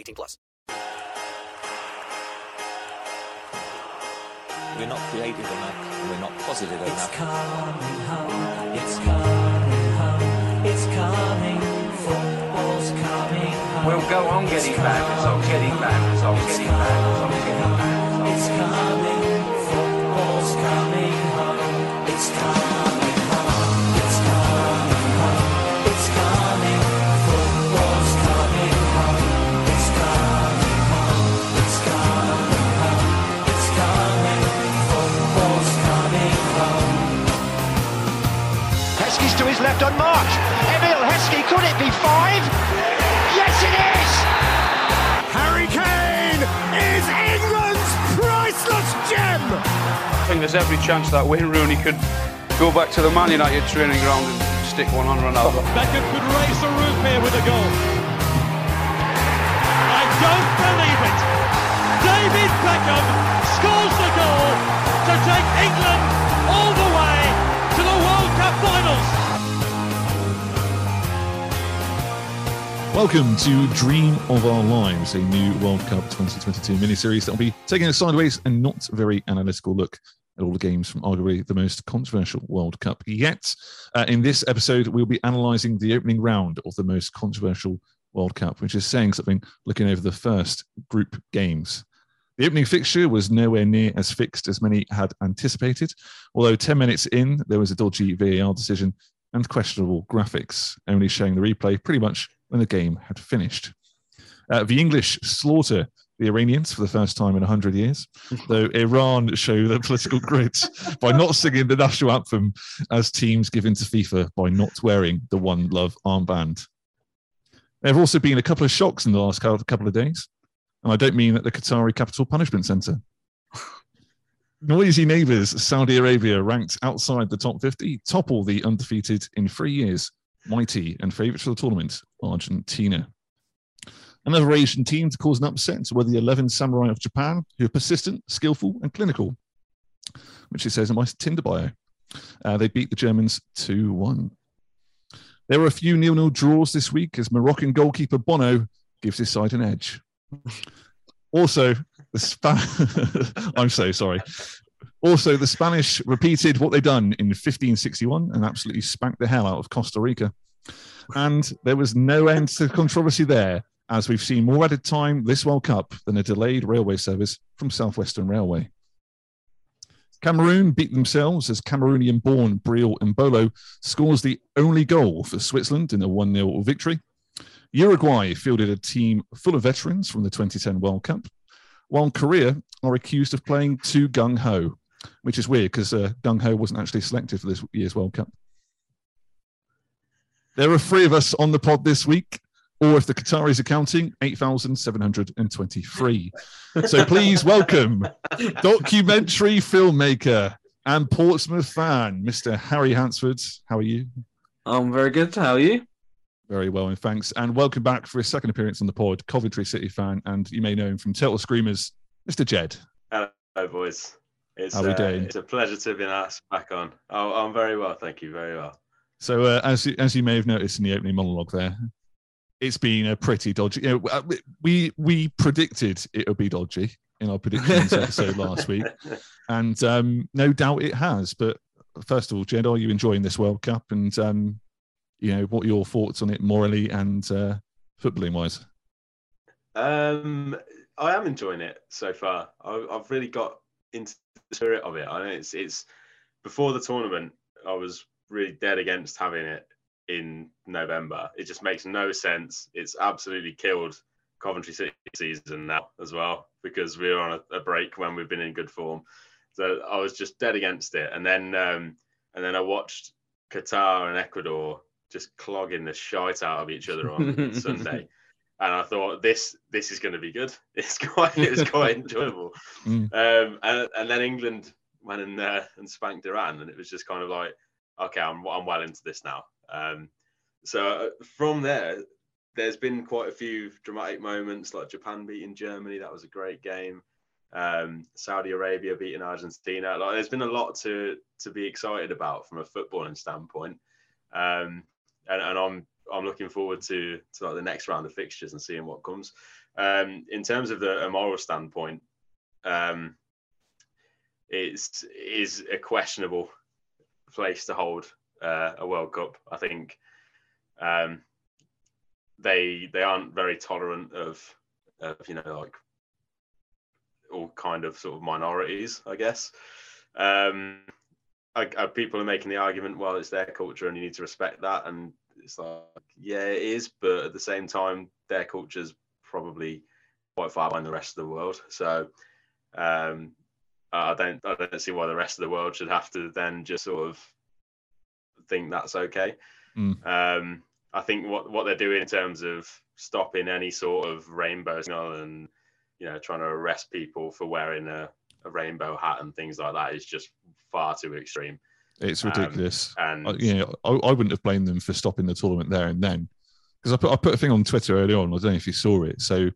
18 plus. We're not creative enough. We're not positive It's enough. coming home. It's coming home. It's coming. Football's coming home. We'll go on getting back as I'm getting back as I'm getting back as I'm getting back. It's coming. Football's coming Heskey's to his left. Emile Heskey, could it be five? Yes, it is! Harry Kane is England's priceless gem! I think there's every chance that Wayne Rooney could go back to the Man United training ground and stick one on Ronaldo. Beckham could raise the roof here with a goal. I don't believe it. David Beckham scores the goal to take England all the Welcome to Dream of Our Lives, a new World Cup 2022 mini-series that will be taking a sideways and not very analytical look at all the games from arguably the most controversial World Cup yet. Uh, in this episode, we'll be analysing the opening round of the most controversial World Cup, which is saying something looking over the first group games. The opening fixture was nowhere near as fixed as many had anticipated, although 10 minutes in, there was a dodgy VAR decision and questionable graphics, only showing the replay pretty much when the game had finished. Uh, the English slaughter the Iranians for the first time in 100 years, though Iran show their political grit by not singing the national anthem as teams give in to FIFA by not wearing the One Love armband. There have also been a couple of shocks in the last couple of days, and I don't mean at the Qatari Capital Punishment Centre. Noisy neighbours, Saudi Arabia, ranked outside the top 50, topple the undefeated in three years, mighty and favourites for the tournament, Argentina. Another Asian team to cause an upset were the 11 Samurai of Japan, who are persistent, skillful, and clinical, which it says in my Tinder bio. Uh, they beat the Germans 2 1. There were a few nil nil draws this week as Moroccan goalkeeper Bono gives his side an edge. Also, the Spa- I'm so sorry. Also, the Spanish repeated what they'd done in 1561 and absolutely spanked the hell out of Costa Rica. And there was no end to controversy there, as we've seen more added time this World Cup than a delayed railway service from Southwestern Railway. Cameroon beat themselves as Cameroonian born Breel Embolo scores the only goal for Switzerland in a 1 0 victory. Uruguay fielded a team full of veterans from the 2010 World Cup, while Korea are accused of playing too gung ho, which is weird because uh, gung ho wasn't actually selected for this year's World Cup. There are three of us on the pod this week, or if the Qataris are counting, 8,723. So please welcome documentary filmmaker and Portsmouth fan, Mr. Harry Hansford. How are you? I'm very good. How are you? Very well, and thanks. And welcome back for his second appearance on the pod, Coventry City fan, and you may know him from Turtle Screamers, Mr. Jed. Hello, boys. It's, How we uh, doing? It's a pleasure to be asked back on. Oh, I'm very well, thank you. Very well. So, uh, as as you may have noticed in the opening monologue, there, it's been a pretty dodgy. You know, uh, we we predicted it would be dodgy in our predictions episode last week, and um, no doubt it has. But first of all, Jed, are you enjoying this World Cup? And um, you know, what are your thoughts on it morally and uh, footballing wise? Um, I am enjoying it so far. I, I've really got into spirit of it. I know it's it's before the tournament. I was really dead against having it in November. It just makes no sense. It's absolutely killed Coventry City season now as well because we were on a, a break when we've been in good form. So I was just dead against it. And then um, and then I watched Qatar and Ecuador just clogging the shite out of each other on Sunday. And I thought this this is going to be good. It's quite it's quite enjoyable. Mm. Um, and, and then England went and uh, and spanked Iran, and it was just kind of like, okay, I'm I'm well into this now. Um, so uh, from there, there's been quite a few dramatic moments, like Japan beating Germany. That was a great game. Um, Saudi Arabia beating Argentina. Like, there's been a lot to to be excited about from a footballing standpoint. Um, and, and I'm I'm looking forward to to like the next round of fixtures and seeing what comes. Um, in terms of the a moral standpoint, um, it's is a questionable place to hold uh, a World Cup. I think um, they they aren't very tolerant of of you know like all kind of sort of minorities, I guess. Um, I, I, people are making the argument, well, it's their culture and you need to respect that, and it's like, yeah, it is, but at the same time, their culture's probably quite far behind the rest of the world. So um, I don't, I don't see why the rest of the world should have to then just sort of think that's okay. Mm. Um, I think what what they're doing in terms of stopping any sort of rainbow signal and you know trying to arrest people for wearing a, a rainbow hat and things like that is just far too extreme. It's Um, ridiculous. and I, you know, I, I wouldn't have blamed them for stopping the tournament there and then, because I put I put a thing on Twitter earlier on. I don't know if you saw it. So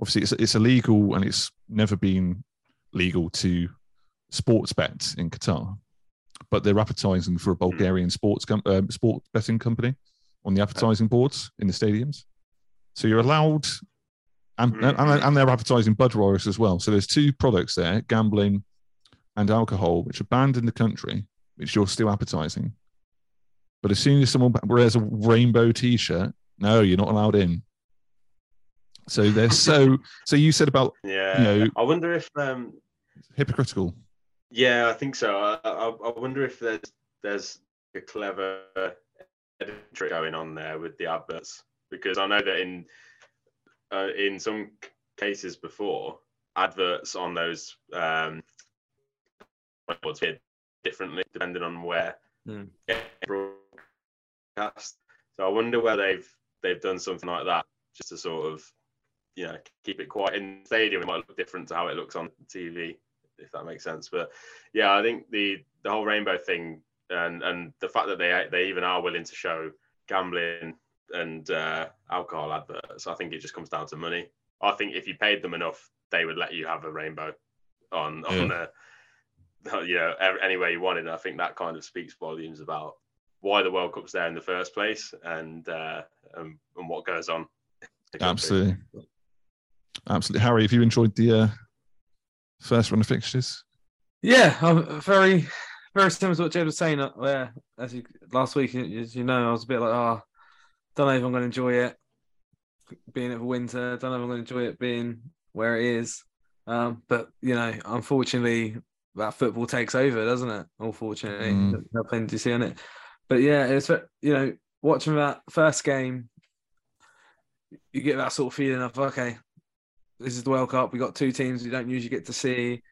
obviously it's it's illegal and it's never been legal to sports bet in Qatar, but they're advertising for a Bulgarian sports com- um, sport betting company on the advertising boards in the stadiums. So you're allowed, and, and, and they're advertising Budweiser as well. So there's two products there, gambling and alcohol, which are banned in the country, which you're still appetizing. But as soon as someone wears a rainbow T-shirt, no, you're not allowed in. So they're so. so you said about Yeah, you know I wonder if um, hypocritical. Yeah, I think so. I, I, I wonder if there's there's a clever trick going on there with the adverts because I know that in uh, in some cases before adverts on those um, differently depending on where Mm. broadcast. So I wonder where they've they've done something like that just to sort of you know keep it quiet in the stadium. It might look different to how it looks on TV, if that makes sense. But yeah, I think the the whole rainbow thing and and the fact that they they even are willing to show gambling and uh, alcohol adverts, I think it just comes down to money. I think if you paid them enough, they would let you have a rainbow on on Yeah. The you know ev- anywhere you wanted. And I think that kind of speaks volumes about why the World Cup's there in the first place and uh, and, and what goes on. in the country. Absolutely, absolutely. Harry, have you enjoyed the uh, first run of fixtures? Yeah, I'm very, very similar to what Jed was saying. uh, Where as you last week, as you know, I was a bit like, oh, don't know if I'm going to enjoy it being at winter. Don't know if I'm going to enjoy it being where it is. Um, but you know, unfortunately, that football takes over, doesn't it? Unfortunately, Mm. Nothing to see on it. But yeah, it's you know, watching that first game, you get that sort of feeling of okay, this is the World Cup. We got two teams we don't usually get to see.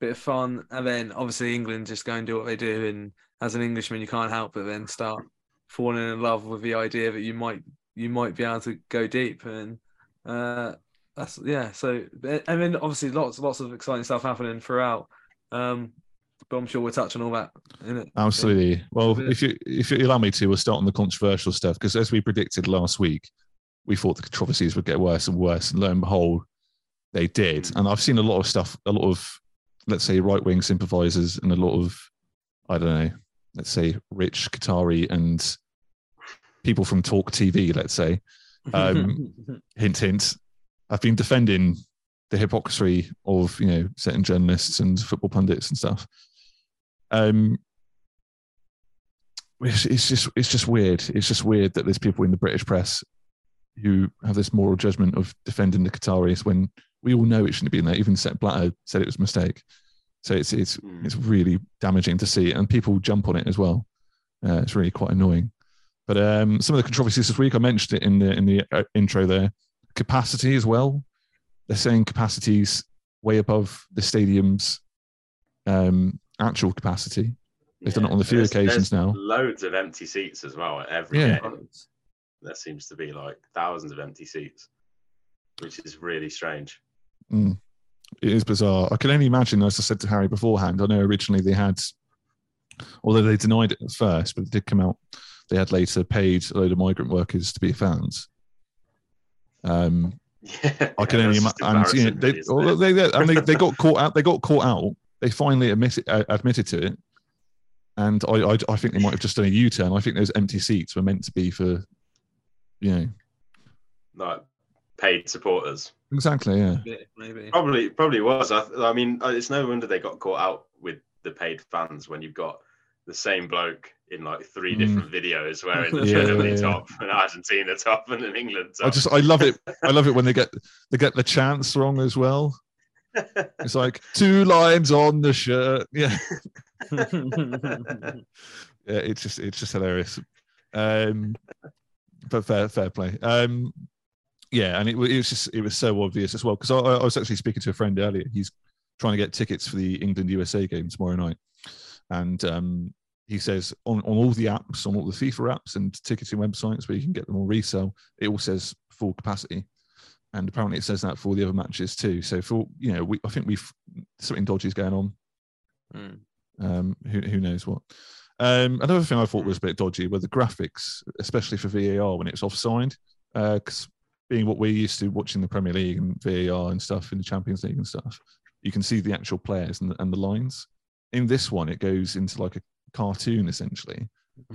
Bit of fun, and then obviously England just go and do what they do. And as an Englishman, you can't help but then start falling in love with the idea that you might you might be able to go deep. And uh, that's yeah. So and then obviously lots lots of exciting stuff happening throughout. Um, but I'm sure we'll touch on all that in it. Absolutely. Well, if you if you allow me to, we'll start on the controversial stuff because as we predicted last week, we thought the controversies would get worse and worse, and lo and behold, they did. And I've seen a lot of stuff, a lot of let's say right wing sympathisers, and a lot of I don't know, let's say rich Qatari and people from Talk TV, let's say, um, hint hint, i have been defending the hypocrisy of you know certain journalists and football pundits and stuff. Um, it's, it's just it's just weird. It's just weird that there's people in the British press who have this moral judgment of defending the Qataris when we all know it shouldn't have been there. Even Sepp Blatter said it was a mistake. So it's it's it's really damaging to see, and people jump on it as well. Uh, it's really quite annoying. But um, some of the controversies this week, I mentioned it in the in the uh, intro there. Capacity as well. They're saying capacities way above the stadium's um, actual capacity. They've done it on a few occasions there's now. Loads of empty seats as well at every Yeah. game. There seems to be like thousands of empty seats, which is really strange. Mm. It is bizarre. I can only imagine, as I said to Harry beforehand, I know originally they had, although they denied it at first, but it did come out, they had later paid a load of migrant workers to be fans. Um, I can Yeah, only imagine, and you know, they, well, they, they, and they, they got caught out. They got caught out. They finally admitted uh, admitted to it, and I, I I think they might have just done a U turn. I think those empty seats were meant to be for, you know, like paid supporters. exactly, yeah. Maybe. Probably, probably was. I, I mean, uh, it's no wonder they got caught out with the paid fans when you've got the same bloke in like three Mm. different videos wearing the Yeah, Germany yeah. top, an Argentina top, and an England top. I just I love it. I love it when they get they get the chance wrong as well. It's like two lines on the shirt. Yeah. yeah, it's just it's just hilarious. Um, but fair fair play. Um, yeah, and it, it was just it was so obvious as well because I, I was actually speaking to a friend earlier. He's trying to get tickets for the England USA game tomorrow night, and um, he says on, on all the apps, on all the FIFA apps and ticketing websites where you can get them on resale, it all says full capacity, and apparently it says that for the other matches too. So for you know, we, I think we've something dodgy is going on. Um, who who knows what? Um, another thing I thought was a bit dodgy were the graphics, especially for VAR when it's offside. Because being what we're used to watching the Premier League and VAR and stuff in the Champions League and stuff, you can see the actual players and the, and the lines. In this one, it goes into like a cartoon essentially,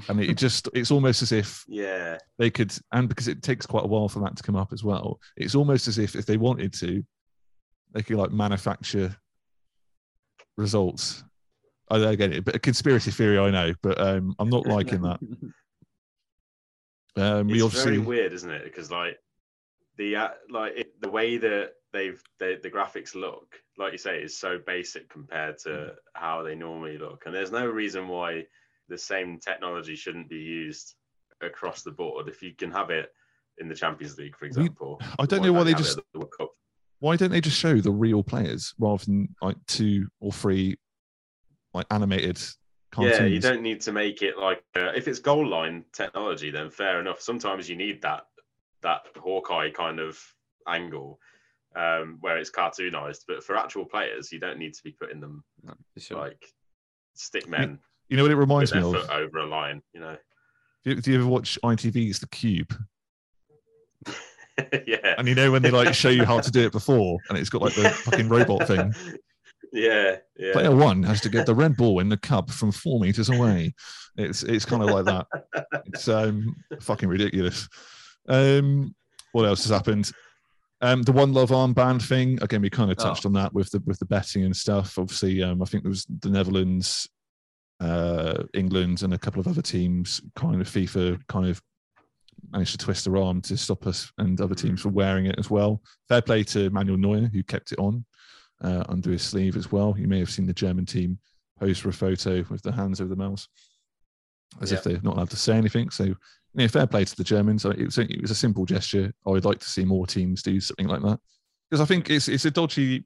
and it just it's almost as if yeah, they could, and because it takes quite a while for that to come up as well, it's almost as if if they wanted to, they could like manufacture results. I don't get it, but a conspiracy theory, I know, but um, I'm not liking that. Um, we it's obviously, very weird, isn't it? Because like the uh, like it, the way that they've they, the graphics look, like you say, is so basic compared to how they normally look, and there's no reason why the same technology shouldn't be used across the board. If you can have it in the Champions League, for example, I don't know why they just- the why don't they just show the real players rather than like two or three like animated cartoons? Yeah, you don't need to make it like uh, if it's goal line technology, then fair enough. Sometimes you need that that Hawkeye kind of angle um, where it's cartoonized, but for actual players, you don't need to be putting them like stick men. You know what it reminds me of? over a line, you know. Do you, do you ever watch ITV's The Cube? yeah. And you know when they like show you how to do it before, and it's got like the fucking robot thing. Yeah, yeah. Player one has to get the red ball in the cup from four meters away. It's it's kind of like that. It's um fucking ridiculous. Um, what else has happened? Um, the one love armband thing again. We kind of touched on that with the with the betting and stuff. Obviously, um, I think there was the Netherlands, uh, England, and a couple of other teams. Kind of FIFA kind of managed to twist their arm to stop us and other teams from wearing it as well. Fair play to Manuel Neuer who kept it on uh, under his sleeve as well. You may have seen the German team pose for a photo with their hands over the mouse, as if they're not allowed to say anything. So, know, fair play to the Germans. It was, it was a simple gesture. I would like to see more teams do something like that because I think it's it's a dodgy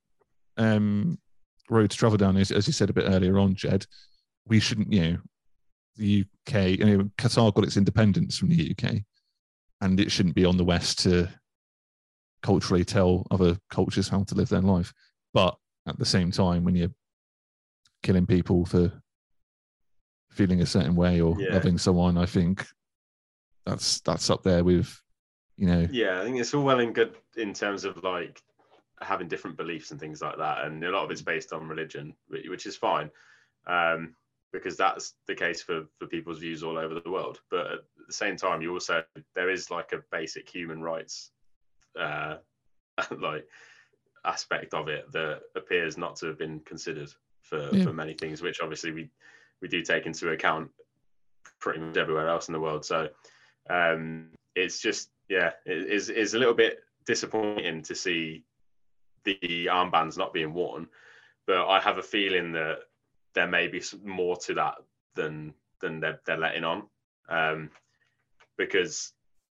um, road to travel down. As, as you said a bit earlier on, Jed, we shouldn't. You know, the UK. You know, Qatar got its independence from the UK, and it shouldn't be on the West to culturally tell other cultures how to live their life. But at the same time, when you're killing people for feeling a certain way or Yeah. loving someone. I think that's that's up there with, you know, Yeah, I think it's all well and good in terms of like having different beliefs and things like that, and a lot of it's based on religion, which is fine, um, because that's the case for for people's views all over the world. But at the same time, you also there is like a basic human rights, uh, like aspect of it that appears not to have been considered for Yeah. for many things, which obviously we we do take into account pretty much everywhere else in the world. So um, it's just yeah, it is is a little bit disappointing to see the armbands not being worn, but I have a feeling that there may be more to that than than they're, they're letting on, um, because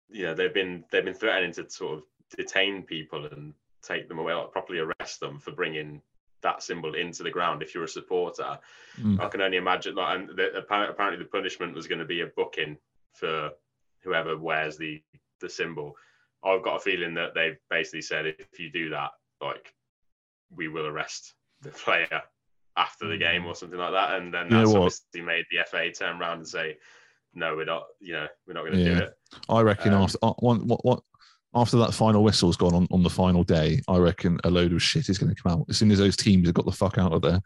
you know they've been they've been threatening to sort of detain people and take them away, like properly arrest them for bringing that symbol into the ground if you're a supporter. Mm. I can only imagine like and the, apparently the punishment was going to be a booking for whoever wears the the symbol. I've got a feeling that they've basically said if you do that, like we will arrest the player after the game or something like that. And then You know that's obviously made the FA turn around and say, no, we're not, you know, we're not going to do it. I reckon Um, after uh, one what what after that final whistle's gone on, on the final day, I reckon a load of shit is going to come out. As soon as those teams have got the fuck out of there,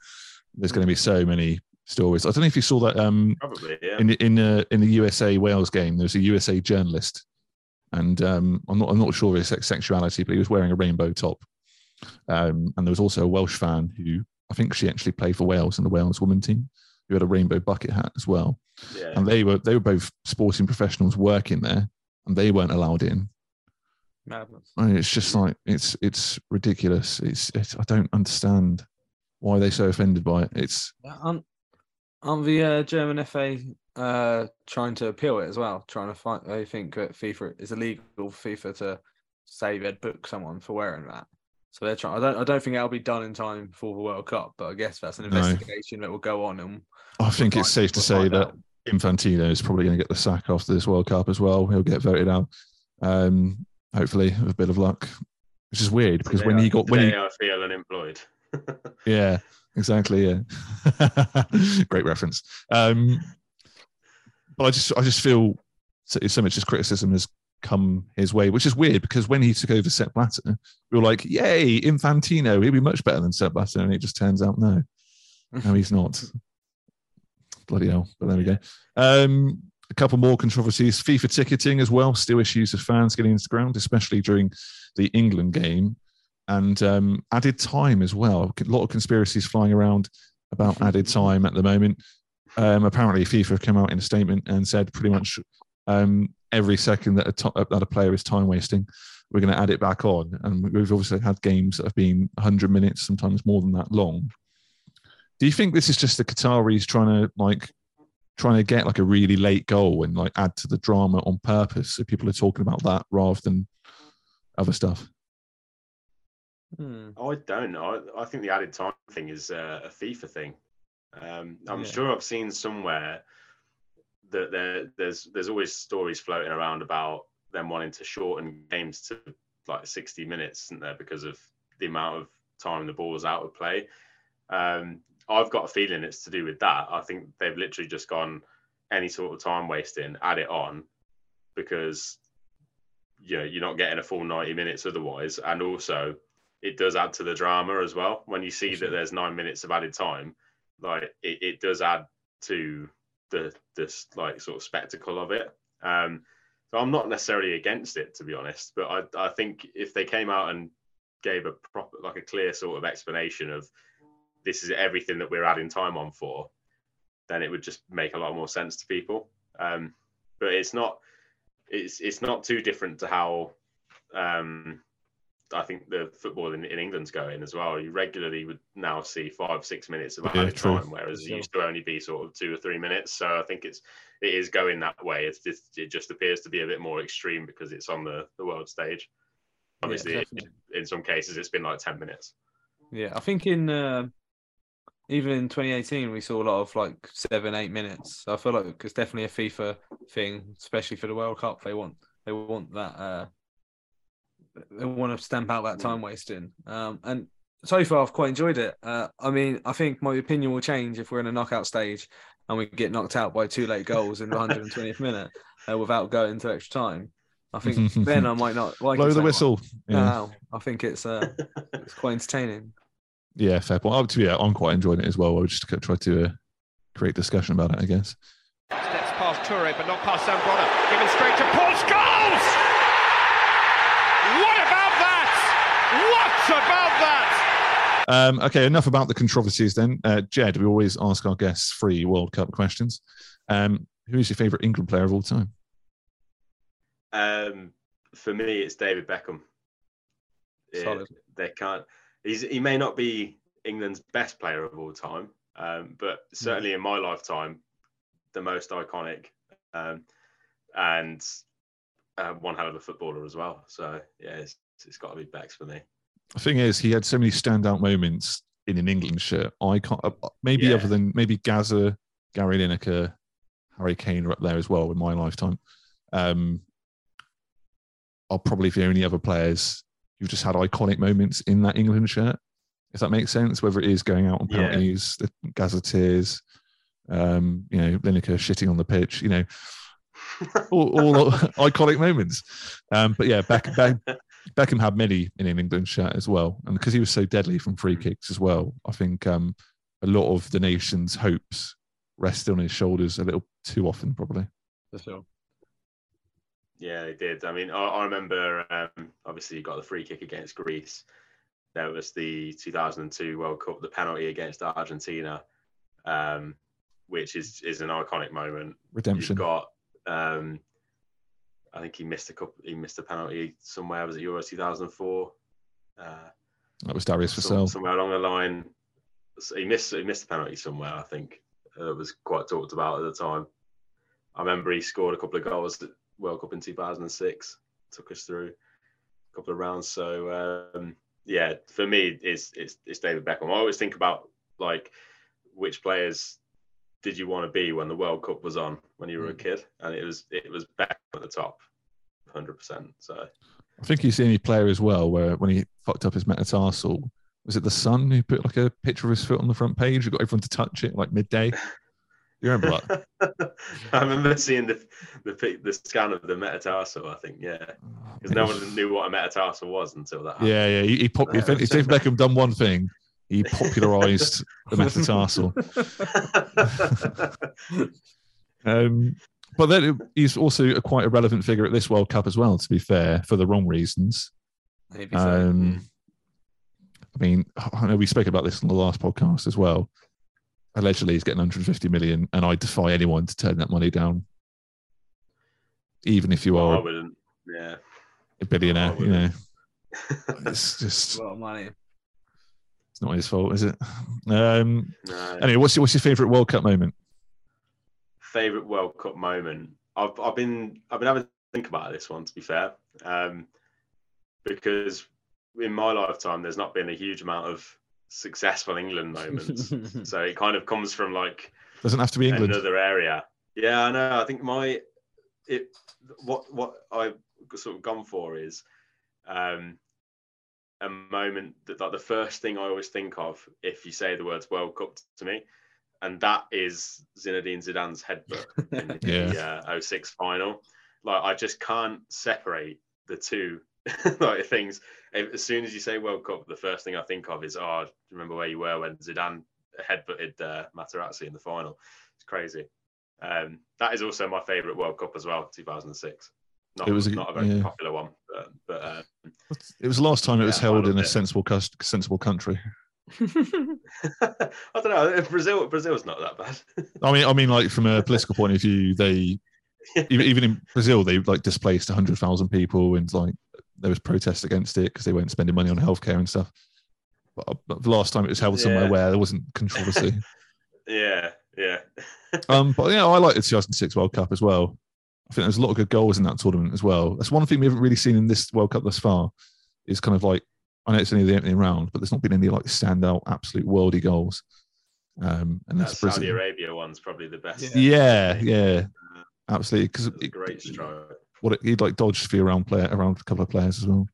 there's going to be so many stories. I don't know if you saw that um, Probably, yeah. in the- in uh, in the USA Wales game. There was a USA journalist, and um, I'm not I'm not sure of his sexuality, but he was wearing a rainbow top. Um, and there was also a Welsh fan who I think she actually played for Wales in the Wales women team, who had a rainbow bucket hat as well. Yeah. And they were they were both sporting professionals working there, and they weren't allowed in. Madness. I mean, it's just like it's it's ridiculous. It's, it's I don't understand why they're so offended by it. It's Aren't, aren't the uh, German FA uh, trying to appeal it as well? Trying to find, they think that FIFA is illegal for FIFA to say they'd book someone for wearing that. So they're trying. I don't. I don't think that'll be done in time for the World Cup. But I guess that's an No. investigation that will go on. And I think we'll it's find- safe to we'll say that out. Infantino is probably going to get the sack after this World Cup as well. He'll get voted out. Um, hopefully, with a bit of luck. Which is weird because when Today he got when today he I feel unemployed. yeah exactly yeah. Great reference. Um but i just i just feel so, so much as criticism has come his way which is weird because when he took over Sepp Blatter we were like yay Infantino he'd be much better than Sepp Blatter. And it just turns out no no he's not. Bloody hell but there we go. Um a couple more controversies. FIFA ticketing as well still issues of fans getting into the ground especially during the England game and um, added time as well. A lot of conspiracies flying around about added time at the moment. Um, apparently, FIFA have come out in a statement and said pretty much um, every second that a, to- that a player is time wasting, we're going to add it back on. And we've obviously had games that have been 100 minutes, sometimes more than that long. Do you think this is just the Qataris trying to like trying to get like a really late goal and like add to the drama on purpose? So people are talking about that rather than other stuff. Hmm. I don't know. I, I think the added time thing is uh, a FIFA thing. Um, I'm Yeah. sure I've seen somewhere that there, there's there's always stories floating around about them wanting to shorten games to like 60 minutes, isn't there, because of the amount of time the ball's out of play. Um, I've got a feeling it's to do with that. I think they've literally just gone any sort of time wasting, add it on, because you know you're not getting a full 90 minutes otherwise, and also it does add to the drama as well. When you see that there's nine minutes of added time, like it, it does add to the this like sort of spectacle of it. Um, so I'm not necessarily against it to be honest, but I I think if they came out and gave a proper like a clear sort of explanation of this is everything that we're adding time on for, then it would just make a lot more sense to people. Um, but it's not it's it's not too different to how um, I think the football in, in England's going as well. You regularly would now see five, six minutes of Yeah, added true. time, whereas it used to only be sort of two or three minutes. So I think it's it is going that way. It's just, it just appears to be a bit more extreme because it's on the, the world stage. Obviously, it- in some cases, it's been like ten minutes. Yeah, I think in uh, even in 2018 we saw a lot of like seven, eight minutes. So I feel like it's definitely a FIFA thing, especially for the World Cup. They want they want that uh, they want to stamp out that time wasting. Um, and so far I've quite enjoyed it. Uh, I mean, I think my opinion will change if we're in a knockout stage and we get knocked out by two late goals in the 120th minute uh, without going to extra time. I think then I might not like Blow it the whistle. No, Yeah. no, I think it's uh, it's quite entertaining. Yeah, fair point. Oh, to be- yeah, I'm quite enjoying it as well. I would just try to uh, create discussion about it, I guess. Steps past Toure, but not past Zambrana. Given straight to Paul Scholes! What about that? What about that? Um, okay, enough about the controversies then. Uh, Jed, we always ask our guests three World Cup questions. Um, who is your favourite England player of all time? Um, for me, it's David Beckham. Yeah, Solid. they can't. He's he may not be England's best player of all time, um, but certainly in my lifetime, the most iconic, um, and uh, one hell of a footballer as well. So yeah, it's, it's got to be Becks for me. The thing is, he had so many standout moments in an England shirt. I can't, uh, maybe Yeah. other than maybe Gazza, Gary Lineker, Harry Kane are up there as well in my lifetime. Um, are probably the only other players who've just had iconic moments in that England shirt. If that makes sense, whether it is going out on Yeah. penalties, the Gazza tears, um, you know, Lineker shitting on the pitch, you know, all, all iconic moments. Um, but yeah, Beck, Beck, Beckham had many in an England shirt as well, and because he was so deadly from free kicks as well, I think um, a lot of the nation's hopes rested on his shoulders a little too often, probably. For sure. Yeah, they did. I mean, I, I remember um, obviously you got the free kick against Greece. There was the 2002 World Cup, the penalty against Argentina, um, which is is an iconic moment. Redemption. You've got, um, I think he missed a couple. He missed a penalty somewhere. Was it Euro 2004? Uh, That was Darius some- Vassell. somewhere along the line. So he missed he missed a penalty somewhere. I think uh, it was quite talked about at the time. I remember he scored a couple of goals at World Cup in 2006. Took us through a couple of rounds. So um, yeah, for me, it's it's it's David Beckham. I always think about like which players did you want to be when the World Cup was on when you were a hmm. kid, and it was it was back at the top, hundred percent. So I think he's the only player as well where when he fucked up his metatarsal, was it the Sun who put like a picture of his foot on the front page? Who got everyone to touch it like midday? You remember that? I remember seeing the the the scan of the metatarsal. I think yeah, oh, because no one knew what a metatarsal was until that. happened. Yeah, yeah. He, he pop- if, if David Beckham done one thing, he popularised the metatarsal. Um, but then he's also a quite a relevant figure at this World Cup as well. To be fair, for the wrong reasons. Maybe so. Um, I mean, I know we spoke about this on the last podcast as well. Allegedly, he's getting 150 million, and I defy anyone to turn that money down, even if you Well, I are wouldn't. Yeah. a billionaire. I You know, it's just a lot of money. It's not his fault, is it? Um, No. anyway, what's your, what's your favorite World Cup moment? favorite World Cup moment. I've I've been I've been having to think about this one to be fair, um, because in my lifetime there's not been a huge amount of successful England moments. so it kind of comes from like Doesn't have to be England. another area. Yeah, I know. I think my it what what I've sort of gone for is um a moment that like the first thing I always think of if you say the words World Cup to me, and that is Zinedine Zidane's headbutt in the Yeah. uh, 06 final. Like I just can't separate the two like things. As soon as you say World Cup, the first thing I think of is, oh, do you remember where you were when Zidane headbutted uh, Materazzi in the final? It's crazy. Um, that is also my favourite World Cup as well, 2006. Not, It was a- not a very yeah. popular one, but, but uh, It was the last time it was Yeah, held in a it. sensible sensible country. I don't know. Brazil, Brazil's not that bad. I mean, I mean, like from a political point of view, they even, in Brazil they like displaced hundred thousand people, and like there was protests against it because they weren't spending money on healthcare and stuff. But, but the last time it was held somewhere Yeah. where there wasn't controversy. yeah, yeah. um, but yeah, I like the 2006 World Cup as well. I think there's a lot of good goals in that tournament as well. That's one thing we haven't really seen in this World Cup thus far. Is kind of like I know it's only the opening round, but there's not been any like standout, absolute worldy goals. Um, and That that's Saudi Brazil. Arabia one's probably the best. Yeah, yeah, absolutely. Because It was a great strike. what it, he'd like dodged for few around player around a couple of players as well.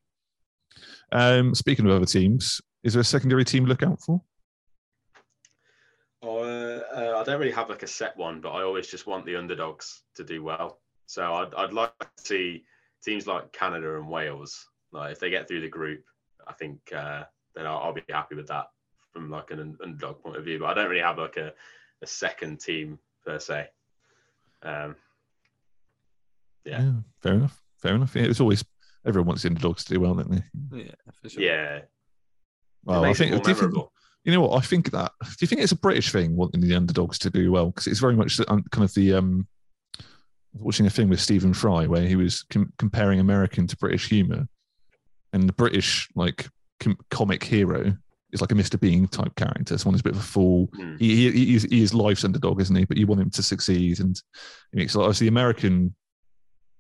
Um, speaking of other teams, Is there a secondary team to look out for? Uh, uh, I don't really have like a set one, but I always just want the underdogs to do well. So I'd, I'd like to see teams like Canada and Wales. Like if they get through the group, I think uh, then I'll, I'll be happy with that from like an underdog point of view. But I don't really have like a, a second team per se. Um, yeah. yeah, fair enough. Fair enough. Yeah, it's always everyone wants the underdogs to do well, don't they? Yeah, for sure. Yeah. Well, I think, more do you think you know what I think that. Do you think it's a British thing wanting the underdogs to do well? Because it's very much the, um, kind of the um, watching a thing with Stephen Fry where he was com- comparing American to British humor, and the British like com- comic hero is like a Mr. Bean type character. Someone who's a bit of a fool. Hmm. He, he, he, is, he is life's underdog, isn't he? But you want him to succeed, and he makes a lot of the American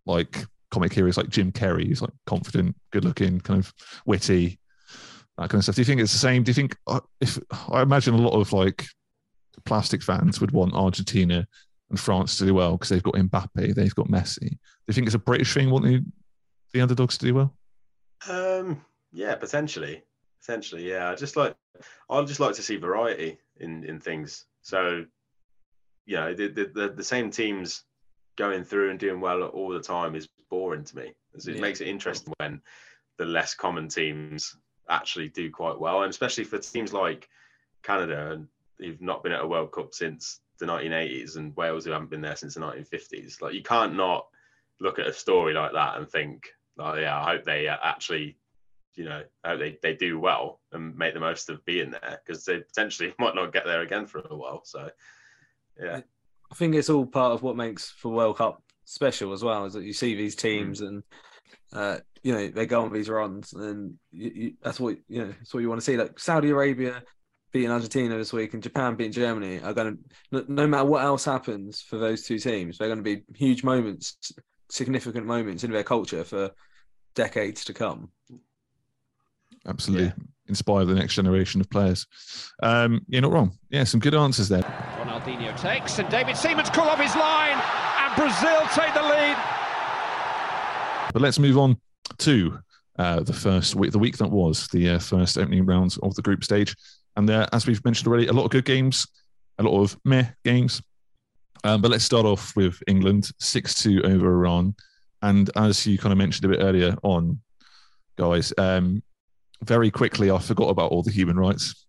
like comic heroes like Jim Carrey, who's like confident, good looking, kind of witty, that kind of stuff. Do you think it's the same? Do you think uh, if I imagine a lot of like plastic fans would want Argentina and France to do well because they've got Mbappe, they've got Messi. Do you think it's a British thing wanting the underdogs to do well? Um, yeah, potentially, potentially. Yeah, I just like I'd just like to see variety in in things. So, you know, the the, the, the same teams going through and doing well all the time is boring to me. It Yeah. makes it interesting when the less common teams actually do quite well, and especially for teams like Canada and who've not been at a World Cup since the 1980s, and Wales who haven't been there since the 1950s. Like you can't not look at a story like that and think, oh yeah, I hope they actually, you know, I hope they, they do well and make the most of being there because they potentially might not get there again for a while. So yeah, I think it's all part of what makes for World Cup special as well. Is that you see these teams Mm. and uh, you know they go on these runs, and you, you, that's what you know. That's what you want to see. Like Saudi Arabia beating Argentina this week and Japan beating Germany are going to. No, no matter what else happens for those two teams, they're going to be huge moments, significant moments in their culture for decades to come. Absolutely. Inspire the next generation of players. Um, you're not wrong. Yeah, some good answers there. Ronaldinho takes, and David Seaman's call off his line, and Brazil take the lead. But let's move on to uh, the first week, the week that was the uh, first opening rounds of the group stage. And there, as we've mentioned already, a lot of good games, a lot of meh games. Um, but let's start off with England, 6 2 over Iran. And as you kind of mentioned a bit earlier on, guys, um, very quickly, I forgot about all the human rights.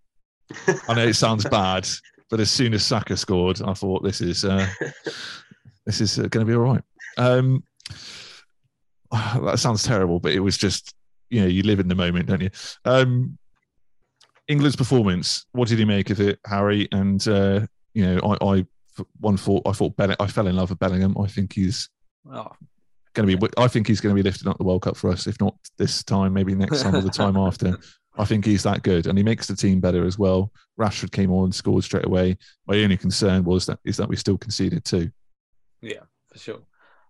I know it sounds bad, but as soon as Saka scored, I thought this is uh, this is going to be all right. Um, that sounds terrible, but it was just you know you live in the moment, don't you? Um, England's performance. What did he make of it, Harry? And uh, you know, I, I one thought I thought Bell- I fell in love with Bellingham. I think he's Oh, going to be. I think he's going to be lifting up the World Cup for us. If not this time, maybe next time or the time after. I think he's that good, and he makes the team better as well. Rashford came on, and scored straight away. My only concern was that is that we still conceded too. Yeah, for sure.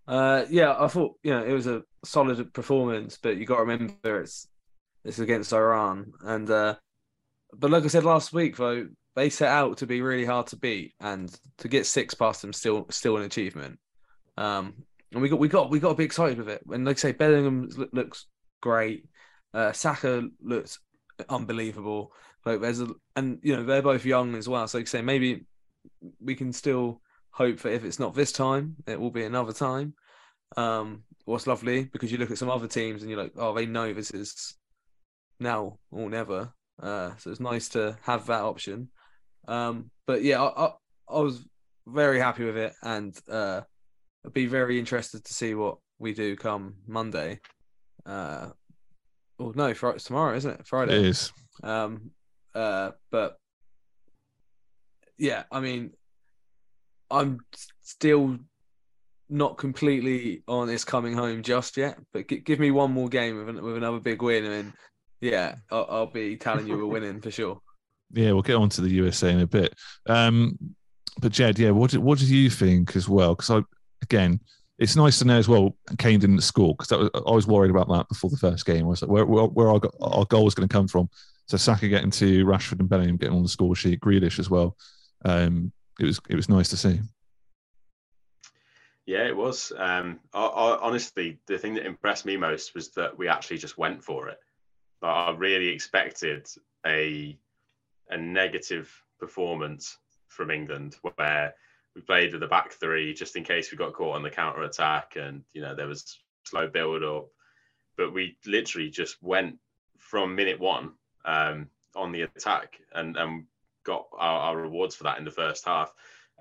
Uh, yeah, I thought you know it was a solid performance, but you got to remember it's it's against Iran, and uh, but like I said last week, though they set out to be really hard to beat, and to get six past them still still an achievement. Um, and we got we got we got to be excited with it. And like I say, Bellingham lo- looks great. Uh, Saka looks unbelievable. Like there's a, and you know they're both young as well. So like I say, maybe we can still hope that if it's not this time, it will be another time. Um, what's lovely because you look at some other teams and you're like, oh, they know this is now or never. Uh, so it's nice to have that option. Um, but yeah, I, I, I was very happy with it, and uh, I'd be very interested to see what we do come Monday. Uh, oh no, Friday, tomorrow, isn't it? Friday. It is. Um, uh, but yeah, I mean, I'm still not completely on this coming home just yet. But g- give me one more game with, an- with another big win, and yeah, I'll, I'll be telling you we're winning for sure. Yeah, we'll get on to the USA in a bit. Um, but Jed, yeah, what did, what did you think as well? Because I again, it's nice to know as well. Kane didn't score because was, I was worried about that before the first game. I was like, where where, where our, our goal was going to come from. So Saka getting to Rashford and Bellingham getting on the score sheet, Grealish as well. Um, it was it was nice to see. Yeah, it was. Um, I, I, honestly, the thing that impressed me most was that we actually just went for it. I really expected a a negative performance from England where we played with the back three just in case we got caught on the counter attack and you know there was slow build up. But we literally just went from minute one um, on the attack and, and got our, our rewards for that in the first half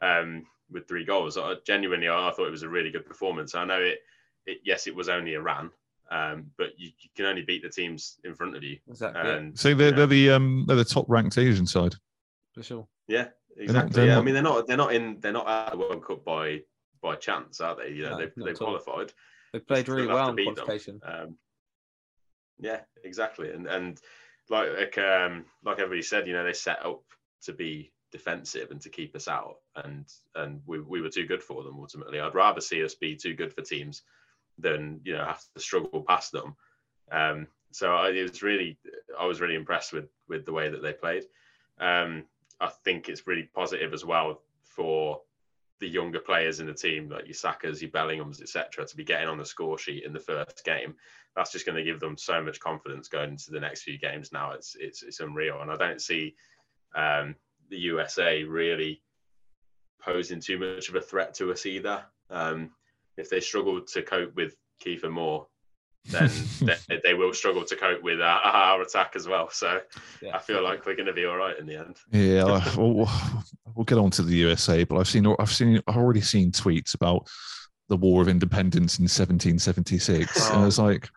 um, with three goals. I, genuinely, I thought it was a really good performance. I know it, it yes, it was only Iran, um, but you, you, can only beat the teams in front of you. Exactly. And, So they're, they're the um they're the top ranked Asian side. For sure. Yeah, exactly. they're yeah, I mean they're not they're not in they're not at the World Cup by by chance, are they? You know, No, they've, they've qualified. They played really well in qualification. Um, yeah, exactly. And and like like um like everybody said, you know, they set up to be defensive and to keep us out, and and we we were too good for them ultimately. I'd rather see us be too good for teams than you know have to struggle past them. Um, so I, it was really, I was really impressed with with the way that they played. Um, I think it's really positive as well for the younger players in the team, like your Sakas, your Bellinghams, etc., to be getting on the score sheet in the first game. That's just going to give them so much confidence going into the next few games. Now it's it's it's unreal, and I don't see um, the USA really posing too much of a threat to us either. Um, if they struggle to cope with Kiefer Moore, then they, they will struggle to cope with our, our attack as well. So I feel like we're going to be all right in the end. Yeah, I- we'll, we'll get on to the USA, but I've seen I've seen I've already seen tweets about the War of Independence in 1776, and oh. I was like,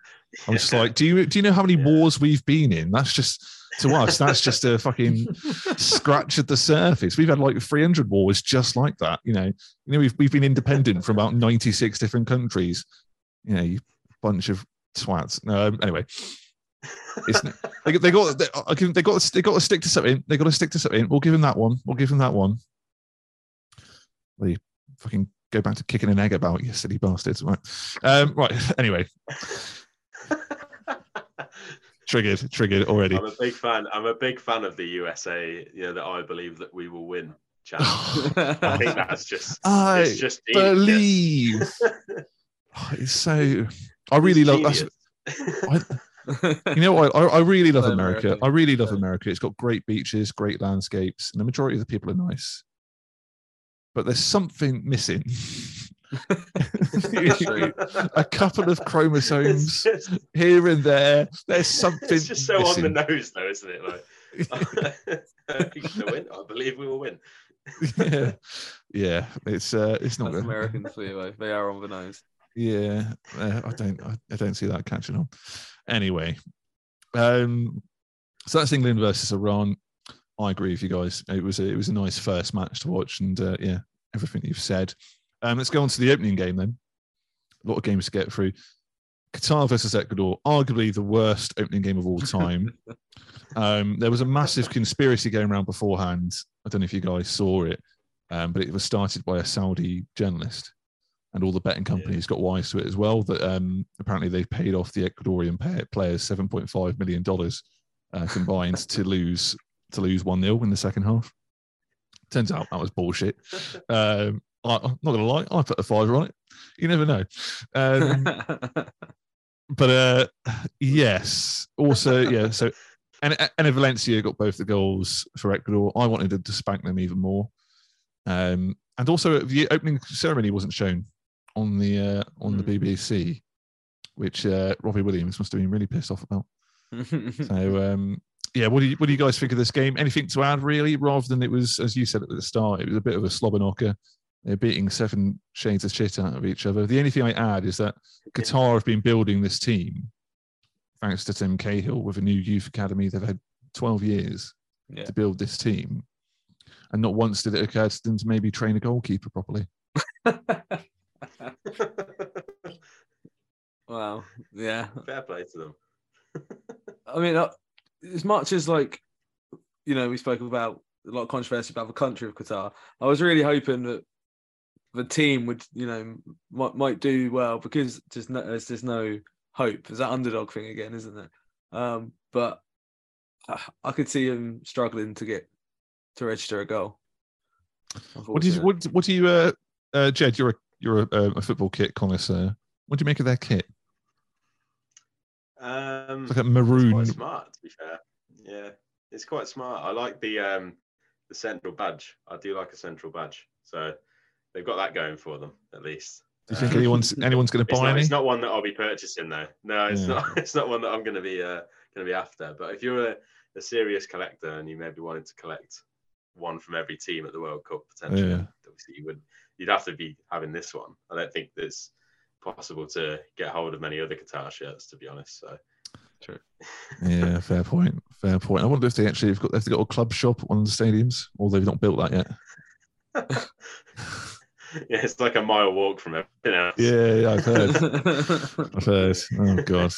I'm just like, do you do you know how many wars we've been in? That's just to us, that's just a fucking scratch at the surface. We've had like 300 wars just like that. You know, you know, we've we've been independent from about 96 different countries. You know, you bunch of twats. No, um, anyway. It's, they, they got they, I can, they got they got to stick to something. They got to stick to something. We'll give him that one. We'll give him that one. Well, you fucking go back to kicking an egg about, you silly bastards. Right. Um, right. Anyway. Triggered, triggered already. I'm a big fan. I'm a big fan of the USA. You know that I believe that we will win. Challenge. I think that's just. I it's just believe. Oh, it's so. I really love. That's, I, you know what? I, I really love So America. I really love America. It's got great beaches, great landscapes, and the majority of the people are nice. But there's something missing. a couple of chromosomes It's just- here and there. There's something. It's just so missing. on the nose, though, isn't it? Like, we're gonna win. I believe we will win. yeah, yeah. It's uh, it's not That's good. Americans for you? They are on the nose. Yeah, uh, I don't, I, I don't see that catching on. Anyway, um, so that's England versus Iran. I agree with you guys. It was a, it was a nice first match to watch, and uh, yeah, everything you've said. Um, let's go on to the opening game then. A lot of games to get through. Qatar versus Ecuador, arguably the worst opening game of all time. um, there was a massive conspiracy going around beforehand. I don't know if you guys saw it, um, but it was started by a Saudi journalist and all the betting companies got wise to it as well. That um, apparently they paid off the Ecuadorian pay- players seven point five million dollars uh, combined to lose to lose one 0 in the second half. Turns out that was bullshit. Um, I, I'm not gonna lie, I put a fiver on it. You never know. Um, but uh, yes, also yeah. So and and Valencia got both the goals for Ecuador. I wanted to spank them even more. Um, and also the opening ceremony wasn't shown on the uh, on the BBC, which uh, Robbie Williams must have been really pissed off about. So um, yeah, what do you what do you guys think of this game? Anything to add really, rather than it was as you said at the start, it was a bit of a slobber knocker. They're beating seven shades of shit out of each other. The only thing I add is that Qatar have been building this team thanks to Tim Cahill with a new youth academy. They've had 12 years Yeah. to build this team. And not once did it occur to them to maybe train a goalkeeper properly. wow. Yeah. Fair play to them. I mean, uh, as much as like, you know, we spoke about a lot of controversy about the country of Qatar. I was really hoping that the team would, you know, might, might do well because just no, there's just no hope. There's that underdog thing again, isn't it? Um, but I, I could see him struggling to get to register a goal. What do you what, what do you uh, uh Jed, you're a you're a, a football kit connoisseur. What do you make of their kit? Um, It's like a it's maroon. quite smart, to be fair. Yeah, it's quite smart. I like the um, the central badge. I do like a central badge. So they've got that going for them at least. Do you think Um, anyone's anyone's going to it's buy not, any? it's not one that I'll be purchasing though. No, it's Yeah. not. It's not one that I'm going to be uh, going to be after. But if you're a, a serious collector and you maybe wanted to collect one from every team at the World Cup potentially, Yeah. obviously you would you'd have to be having this one. I don't think it's possible to get hold of many other Qatar shirts to be honest. So True. Yeah, fair point. Fair point. I wonder if they actually have got, have they got a club shop at one of the stadiums, or they've not built that yet. yeah, it's like a mile walk from everything else. Yeah, yeah, I've heard. I've heard. Oh god.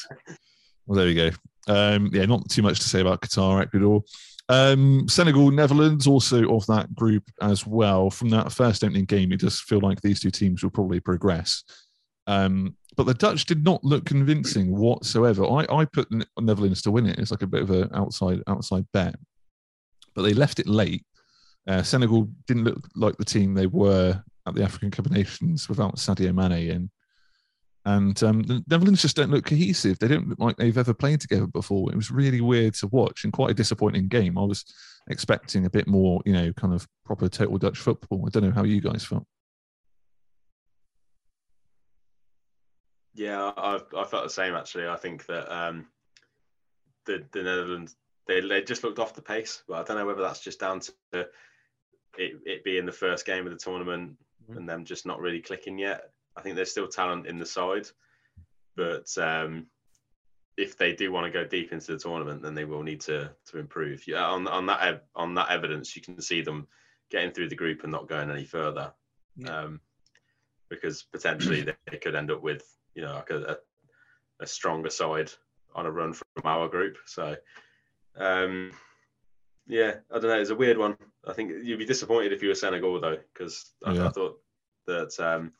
Well, there we go. Um, yeah, not too much to say about Qatar, Ecuador. Um, Senegal, Netherlands, also of that group as well. From that first opening game, it does feel like these two teams will probably progress. Um, but the Dutch did not look convincing whatsoever. I, I put Netherlands to win it. It's like a bit of an outside outside bet, but they left it late. Uh, Senegal didn't look like the team they were at the African Cup of Nations without Sadio Mane in. And um, the Netherlands just don't look cohesive. They don't look like they've ever played together before. It was really weird to watch and quite a disappointing game. I was expecting a bit more, you know, kind of proper total Dutch football. I don't know how you guys felt. Yeah, I, I felt the same actually. I think that um, the the Netherlands they they just looked off the pace, but I don't know whether that's just down to it, it being the first game of the tournament and them just not really clicking yet. I think there's still talent in the side, but um, if they do want to go deep into the tournament, then they will need to to improve. Yeah, on on that on that evidence, you can see them getting through the group and not going any further, um, because potentially they, could end up with you know like a, a, a stronger side on a run from our group. So um, yeah, I don't know. It's a weird one. I think you'd be disappointed if you were Senegal though, because I, Yeah. I thought that um,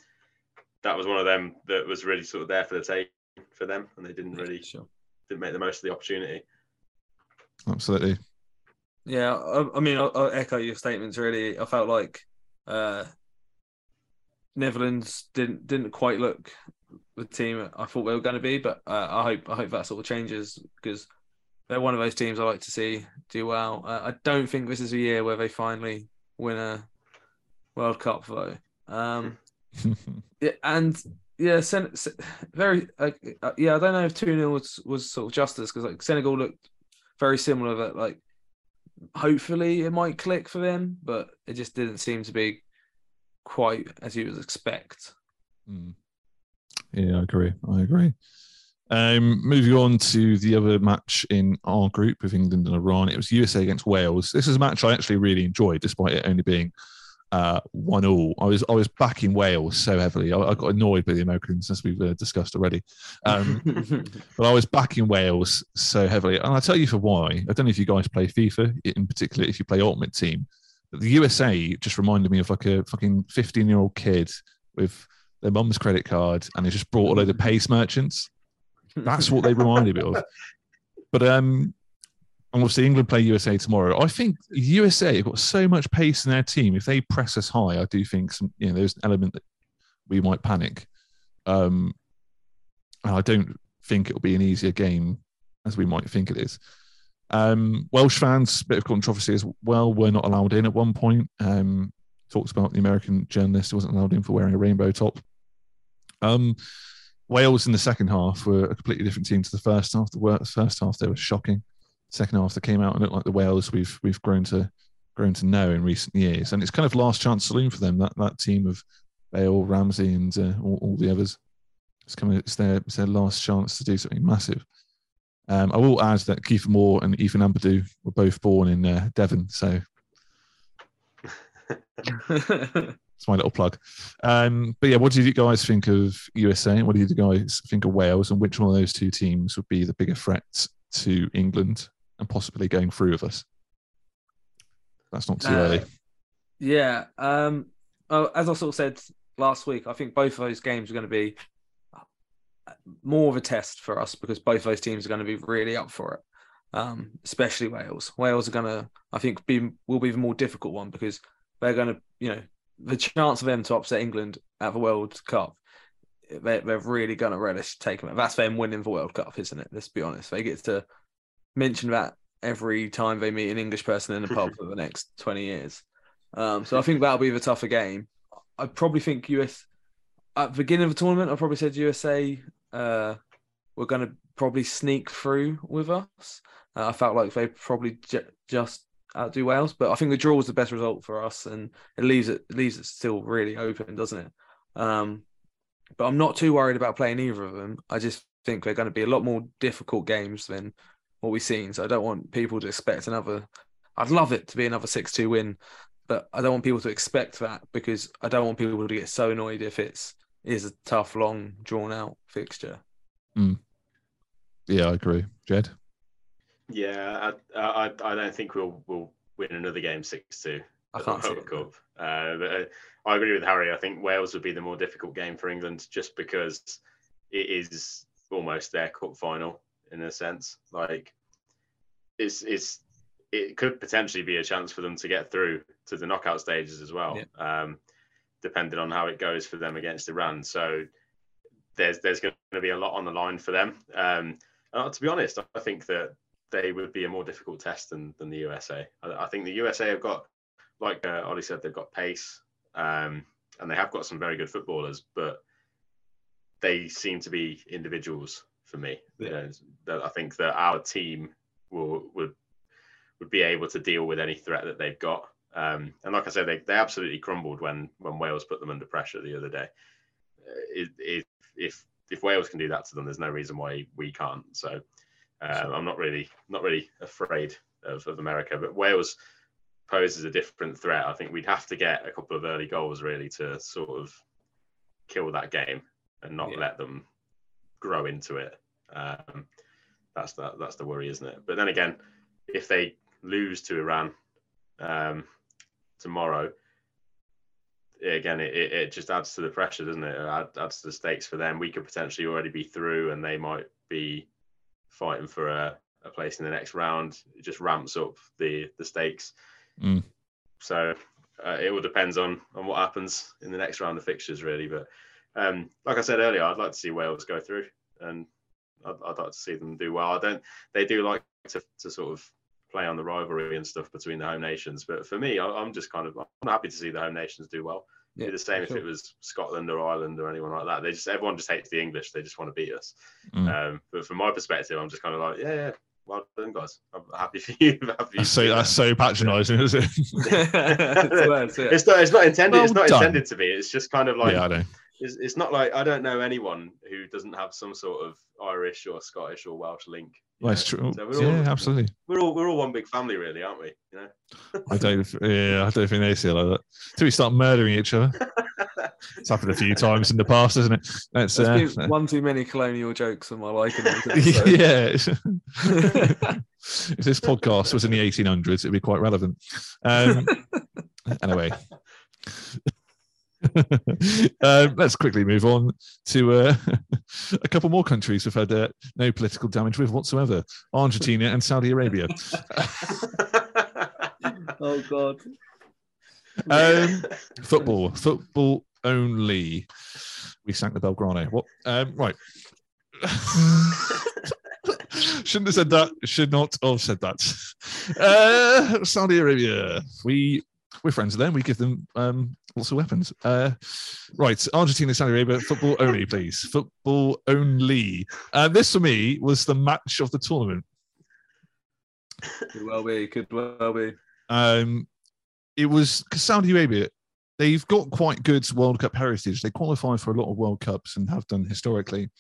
that was one of them that was really sort of there for the take for them, and they didn't really sure. didn't make the most of the opportunity. Absolutely. Yeah, I, I mean, I'll, I'll echo your statements. Really, I felt like uh, Netherlands didn't didn't quite look the team I thought they were going to be, but uh, I hope I hope that sort of changes because they're one of those teams I like to see do well. Uh, I don't think this is a year where they finally win a World Cup, though. Um, yeah, and yeah, Sen- very uh, yeah. I don't know if two 0 was, was sort of justice because like Senegal looked very similar. That like hopefully it might click for them, but it just didn't seem to be quite as you would expect. Mm. Yeah, I agree. I agree. Um, moving on to the other match in our group with England and Iran, it was USA against Wales. This is a match I actually really enjoyed, despite it only being uh, one all. I was I was backing Wales so heavily. I, I got annoyed by the Americans, as we've uh, discussed already. Um, but I was backing Wales so heavily, and I'll tell you for why. I don't know if you guys play FIFA, in particular, if you play Ultimate Team. But the USA just reminded me of like a fucking fifteen-year-old kid with their mum's credit card, and they just brought a load of pace merchants. That's what they reminded me of. But um, and obviously England play USA tomorrow. I think USA have got so much pace in their team. If they press us high, I do think some you know there's an element that we might panic. Um, and I don't think it'll be an easier game as we might think it is. Um, Welsh fans, bit of controversy as well, were not allowed in at one point. Um, talks about the American journalist wasn't allowed in for wearing a rainbow top. Um, Wales in the second half were a completely different team to the first half. The first half they were shocking. Second half they came out and looked like the Wales we've we've grown to grown to know in recent years, and it's kind of last chance saloon for them. That that team of Bale, Ramsey, and uh, all, all the others. It's. It's their it's their last chance to do something massive. Um, I will add that Kiefer Moore and Ethan Ampadu were both born in uh, Devon, so it's my little plug. Um, but yeah, what do you guys think of USA? What do you guys think of Wales? And which one of those two teams would be the bigger threat to England and possibly going through with us? That's not too Uh, early. Yeah. Um, oh, as I sort of said last week, I think both of those games are going to be more of a test for us because both of those teams are going to be really up for it. Um, especially Wales. Wales are going to, I think, be will be the more difficult one because they're going to, you know, the chance of them to upset England at the World Cup they, they're really going to relish taking it. That's them winning the World Cup, isn't it? Let's be honest. They get to mention that every time they meet an English person in a pub for the next 20 years. Um, so I think that'll be the tougher game. I probably think US at the beginning of the tournament, I probably said USA uh, were going to probably sneak through with us. Uh, I felt like they probably ju- just outdo Wales, but I think the draw was the best result for us, and it leaves it, it leaves it still really open, doesn't it? Um, but I'm not too worried about playing either of them. I just think they're going to be a lot more difficult games than what we've seen. So I don't want people to expect another. I'd love it to be another six-two win, but I don't want people to expect that because I don't want people to get so annoyed if it's is a tough, long, drawn-out fixture. Mm. Yeah, I agree, Jed. Yeah, I, I, I don't think we'll we'll win another game six two. I can't see it. Cup. Uh, but uh, I agree with Harry. I think Wales would be the more difficult game for England just because it is almost their cup final in a sense. Like it's it's it could potentially be a chance for them to get through to the knockout stages as well, um, depending on how it goes for them against Iran. So there's there's going to be a lot on the line for them. Um, and to be honest, I think that they would be a more difficult test than, than the USA. I, I think the USA have got, like uh, Ollie said, they've got pace um, and they have got some very good footballers, but they seem to be individuals for me. You know, that I think that our team will would would be able to deal with any threat that they've got. Um, and like I said, they, they absolutely crumbled when when Wales put them under pressure the other day. Uh, If, if if if Wales can do that to them, there's no reason why we can't. So um, I'm not really not really afraid of, of America, but Wales poses a different threat. I think we'd have to get a couple of early goals really to sort of kill that game and not let them grow into it. Um, that's the that's the worry, isn't it? But then again, if they lose to Iran um, tomorrow, again, it, it it just adds to the pressure, doesn't it? It adds to the stakes for them. We could potentially already be through, and they might be fighting for a, a place in the next round. It just ramps up the the stakes. Mm. So uh, it all depends on on what happens in the next round of fixtures, really. But um, like I said earlier, I'd like to see Wales go through, and I'd, I'd like to see them do well. I don't. They do like to to sort of play on the rivalry and stuff between the home nations. But for me, I, I'm just kind of I'm happy to see the home nations do well. Yeah, the same sure. if it was Scotland or Ireland or anyone like that. They just everyone just hates the English. They just want to beat us. Mm. Um, but from my perspective, I'm just kind of like, yeah, yeah, well done, guys. I'm happy for you. happy That's so do that's so patronising, is it? it's not. It's not intended. Well it's not done. intended to be. It's just kind of like. yeah, I know. It's, it's not like I don't know anyone who doesn't have some sort of Irish or Scottish or Welsh link. you Well, it's true. So we're yeah, all, absolutely. We're all we're all one big family, really, aren't we? You know. I don't. Yeah, I don't think they see it like that. Till we start murdering each other. It's happened a few times in the past, isn't it? That's uh, been one too many colonial jokes on my liking. yeah. if this podcast was in the 1800s, it'd be quite relevant. Um, anyway, um, let's quickly move on to uh, a couple more countries who've had uh, no political damage with whatsoever: Argentina and Saudi Arabia. oh God. Um, football, football only. We sank the Belgrano. What? Um, right. Shouldn't have said that. Should not have said that. Uh, Saudi Arabia. We we're friends with them. We give them um, lots of weapons. Uh, right, Argentina, Saudi Arabia. Football only, please. Football only. Uh, this for me was the match of the tournament. Could well be. Could well be. Um, it was because Saudi Arabia, they've got quite good World Cup heritage. They qualify for a lot of World Cups and have done historically.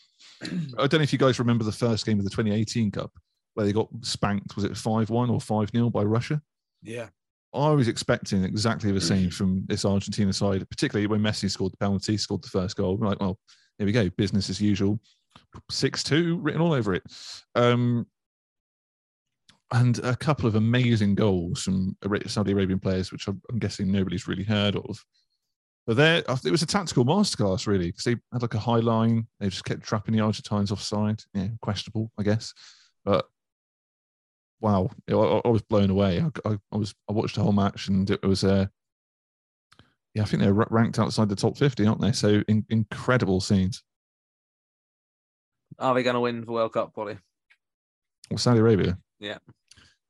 I don't know if you guys remember the first game of the 2018 Cup where they got spanked. Was it 5 1 or 5 0 by Russia? Yeah. I was expecting exactly the same from this Argentina side, particularly when Messi scored the penalty, scored the first goal. We're like, well, here we go, business as usual. 6 2 written all over it. Um, and a couple of amazing goals from Saudi Arabian players, which I'm, guessing nobody's really heard of. But there, it was a tactical masterclass, really, because they had like a high line. They just kept trapping the Argentines offside. Yeah, questionable, I guess. But wow, I, I- I was blown away. I, I, I was I watched the whole match, and it was uh, yeah, I think they're ranked outside the top fifty, aren't they? So in, incredible scenes. Are they going to win the World Cup, Polly? Or Saudi Arabia. Yeah.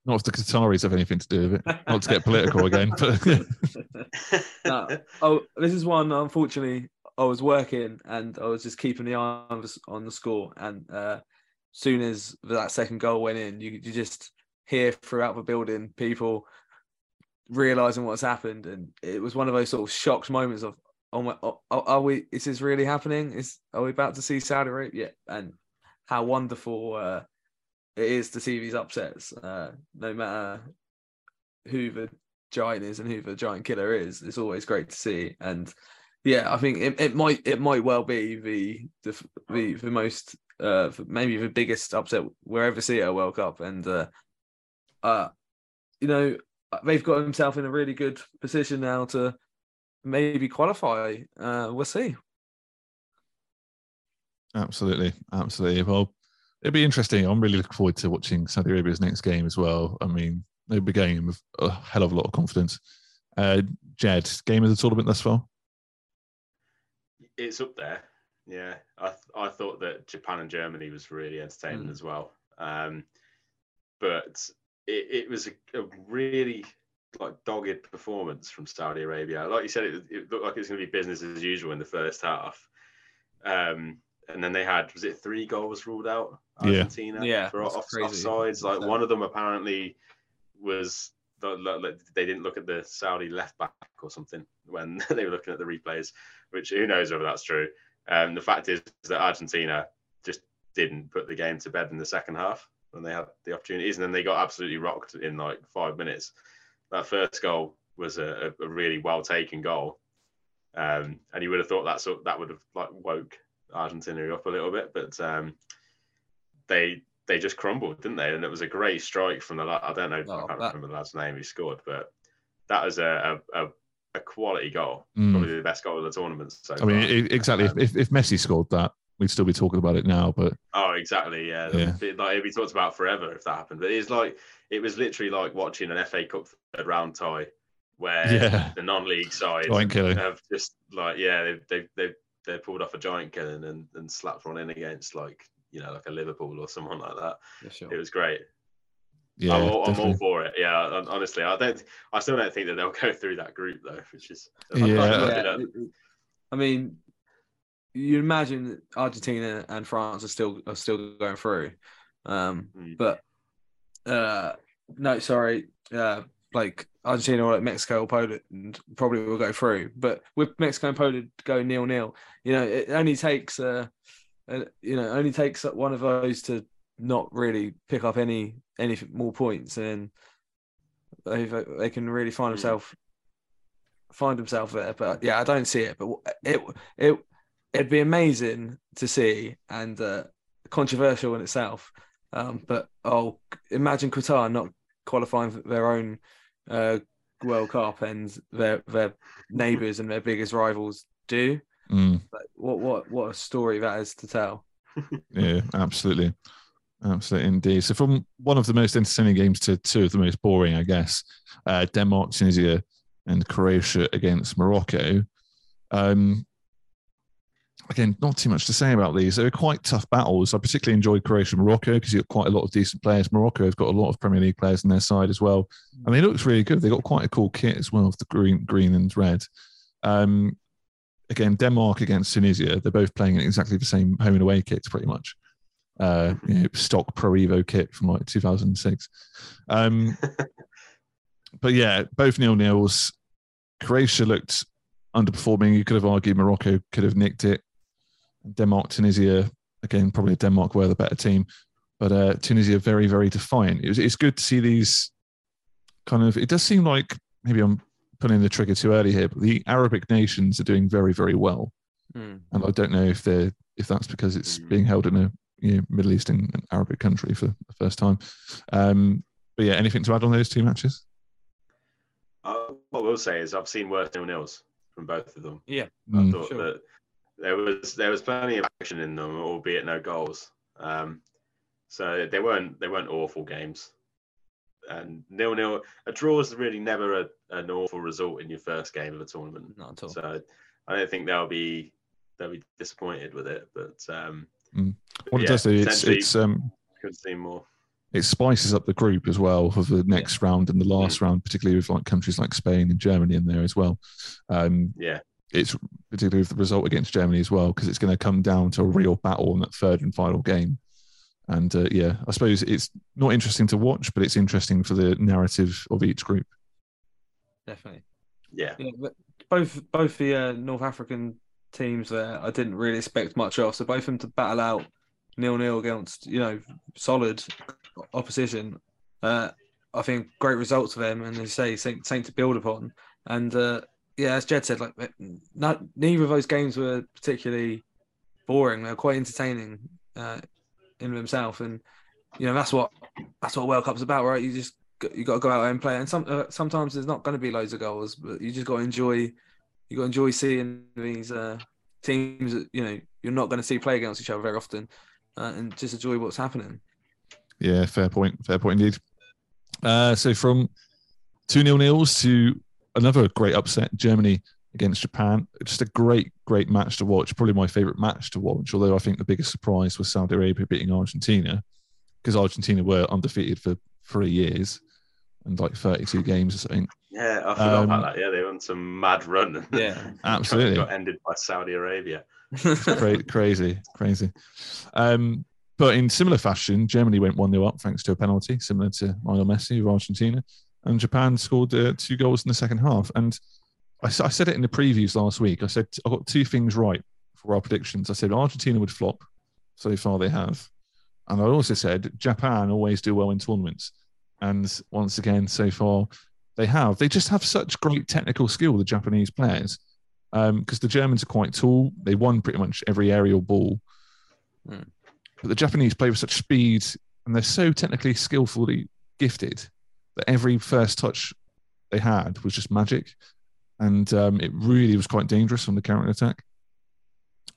Not if the Qataris have anything to do with it. Not to get political again, but no. Oh, this is one. Unfortunately, I was working and I was just keeping the eye on the, on the score. And uh, soon as that second goal went in, you, you just hear throughout the building people realizing what's happened, and it was one of those sort of shocked moments of, oh my, oh, are we? Is this really happening? Is are we about to see Saudi Arabia? Yeah, and how wonderful uh, it is to see these upsets, uh, no matter who the giant is and who the giant killer is. It's always great to see, and yeah, I think it, it might it might well be the the the, the most uh maybe the biggest upset we'll ever see at a World Cup, and uh, uh you know they've got himself in a really good position now to maybe qualify. Uh, we'll see. Absolutely, absolutely. Well, it'll be interesting. I'm really looking forward to watching Saudi Arabia's next game as well. I mean, they'll be going with a hell of a lot of confidence. Uh, Jed, game of the tournament thus far? It's up there. Yeah, I th- I thought that Japan and Germany was really entertaining Mm. as well. Um, but it, it was a, a really like dogged performance from Saudi Arabia. Like you said, it, it looked like it was going to be business as usual in the first half. Um, and then they had was it three goals ruled out Argentina Yeah, for that's off, crazy. offsides. Like one of them apparently was the- the- the- they didn't look at the Saudi left back or something when they were looking at the replays, which who knows whether that's true. Um, the fact is that Argentina just didn't put the game to bed in the second half when they had the opportunities, and then they got absolutely rocked in like five minutes. That first goal was a, a really well taken goal, um, and you would have thought that sort that would have like woke Argentina up a little bit, but um, they they just crumbled, didn't they? And it was a great strike from the lad. I don't know, Oh, I can't that- remember the lad's name who scored, but that was a a, a, a quality goal, Mm. probably the best goal of the tournament. So I mean, far. exactly. Um, if, if Messi scored that, we'd still be talking about it now. But Oh, exactly. Yeah. Yeah. It- Like it'd be talked about forever if that happened. But it's like it was literally like watching an FA Cup third round tie where Yeah. the non-league side Giant killing. have just like yeah they've they've they've, they pulled off a giant killing and, and slapped one in against like you know like a Liverpool or someone like that. Yeah, sure. It was great. yeah, I'm, all, I'm all for it. Yeah. Honestly, I don't. I still don't think that they'll go through that group though, which is Yeah. Yeah, it- it- I mean, you imagine Argentina and France are still are still going through, um, Mm. but uh, no, sorry, uh, like Argentina or like Mexico or Poland probably will go through, but with Mexico and Poland going nil nil, you know, it only takes uh, uh, you know, only takes one of those to not really pick up any any more points, and they they can really find Mm. themselves find himself there. But yeah, I don't see it. But it it it'd be amazing to see and uh, controversial in itself. Um, but oh, imagine Qatar not qualifying for their own uh, World Cup and their their neighbours and their biggest rivals do. Mm, Like, what what what a story that is to tell. yeah, absolutely. Absolutely, indeed. So, from one of the most entertaining games to two of the most boring, I guess, uh, Denmark, Tunisia, and Croatia against Morocco. Um, again, not too much to say about these. They were quite tough battles. I particularly enjoyed Croatia and Morocco because you've got quite a lot of decent players. Morocco have got a lot of Premier League players on their side as well. And they looked really good. They got quite a cool kit as well, with the green, green and red. Um, again, Denmark against Tunisia, they're both playing in exactly the same home and away kits pretty much. Uh, you know, stock Pro Evo kit from like 2006. Um, but yeah, both nil nils. Croatia looked underperforming. You could have argued Morocco could have nicked it. Denmark, Tunisia, again, probably Denmark were the better team, but uh, Tunisia very, very defiant. It was, it's good to see these kind of. It does seem like maybe I'm pulling the trigger too early here, but the Arabic nations are doing very, very well, Mm. and I don't know if they're if that's because it's being held in a you know, Middle Eastern and Arabic country for the first time. Um, but yeah, anything to add on those two matches? Uh, what I will say is I've seen worse nil nils from both of them. Yeah, I Mm. thought that there was there was plenty of action in them, albeit no goals. Um, so they weren't they weren't awful games. And nil nil, a draw is really never a, an awful result in your first game of a tournament. Not at all. So I don't think they'll be they'll be disappointed with it. But um, Mm. What it Yeah, does do, it's it's um Could see more. it spices up the group as well for the next round and the last round, particularly with like countries like Spain and Germany in there as well. Um, Yeah. It's particularly with the result against Germany as well because it's going to come down to a real battle in that third and final game. And uh, yeah, I suppose it's not interesting to watch, but it's interesting for the narrative of each group. Definitely. Yeah. Yeah, both both the uh, North African teams there, I didn't really expect much of. So both of them to battle out nil nil against you know solid opposition. Uh, I think great results for them, and as you say, something, something to build upon. And uh, yeah, as Jed said, like not, neither of those games were particularly boring. They were quite entertaining uh, in themselves, and you know that's what that's what World Cup's about, right? You just you got to go out and play, and some uh, sometimes there's not going to be loads of goals, but you just got to enjoy. You got to enjoy seeing these uh, teams that you know you're not going to see play against each other very often, uh, and just enjoy what's happening. Yeah, fair point. Fair point indeed. Uh, so from two nil nils to another great upset, Germany against Japan. Just a great, great match to watch. Probably my favourite match to watch. Although I think the biggest surprise was Saudi Arabia beating Argentina because Argentina were undefeated for three years and like 32 games or something. Yeah, I forgot Um, about that. Yeah, they went some mad run. Yeah, absolutely. got ended by Saudi Arabia. Cra- crazy, crazy. Um, but in similar fashion, Germany went 1 0 up thanks to a penalty, similar to Lionel Messi of Argentina. And Japan scored uh, two goals in the second half. And I said it in the previews last week. I said I got two things right for our predictions. I said Argentina would flop. So far, they have. And I also said Japan always do well in tournaments. And once again, so far, they have. They just have such great technical skill, the Japanese players because the Germans are quite tall. They won pretty much every aerial ball. Hmm. But the Japanese play with such speed and they're so technically skillfully gifted every first touch they had was just magic. And um, it really was quite dangerous on the counter attack.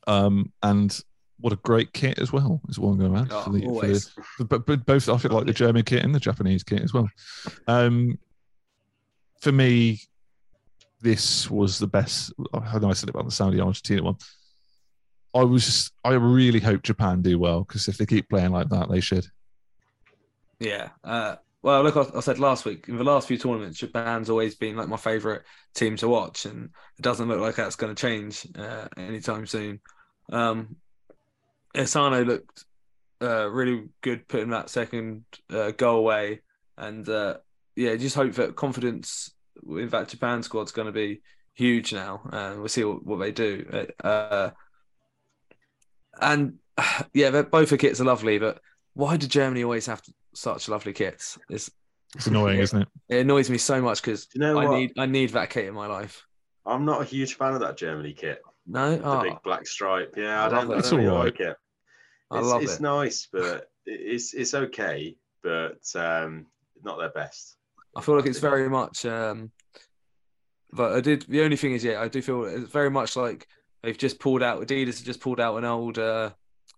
Um, and what a great kit as well, is what I'm going to add. Oh, for the, for the, but, but both, I feel like the German kit and the Japanese kit as well. Um, for me, this was the best. I know I said it about the Saudi Argentina one. I was just, I really hope Japan do well because if they keep playing like that, they should. Yeah. Uh, well, look, I, I said last week in the last few tournaments, Japan's always been like my favourite team to watch, and it doesn't look like that's going to change uh, anytime soon. Um, Asano looked uh, really good putting that second uh, goal away, and uh, yeah, just hope that confidence in that Japan squad's going to be huge now, and we'll see what, what they do. Uh, and yeah, both the kits are lovely, but why do Germany always have such lovely kits? It's It's annoying, isn't it? it annoys me so much because you know I what? need I need that kit in my life. I'm not a huge fan of that Germany kit. No, The oh, big black stripe. Yeah, I I, don't. I It's don't really all right. like it. I It's, love it's it. nice, but it's it's okay, but um, not their best. I feel like it's very much. Um, but I did. The only thing is, yeah, I do feel it's very much like they've just pulled out. Adidas have just pulled out an old uh,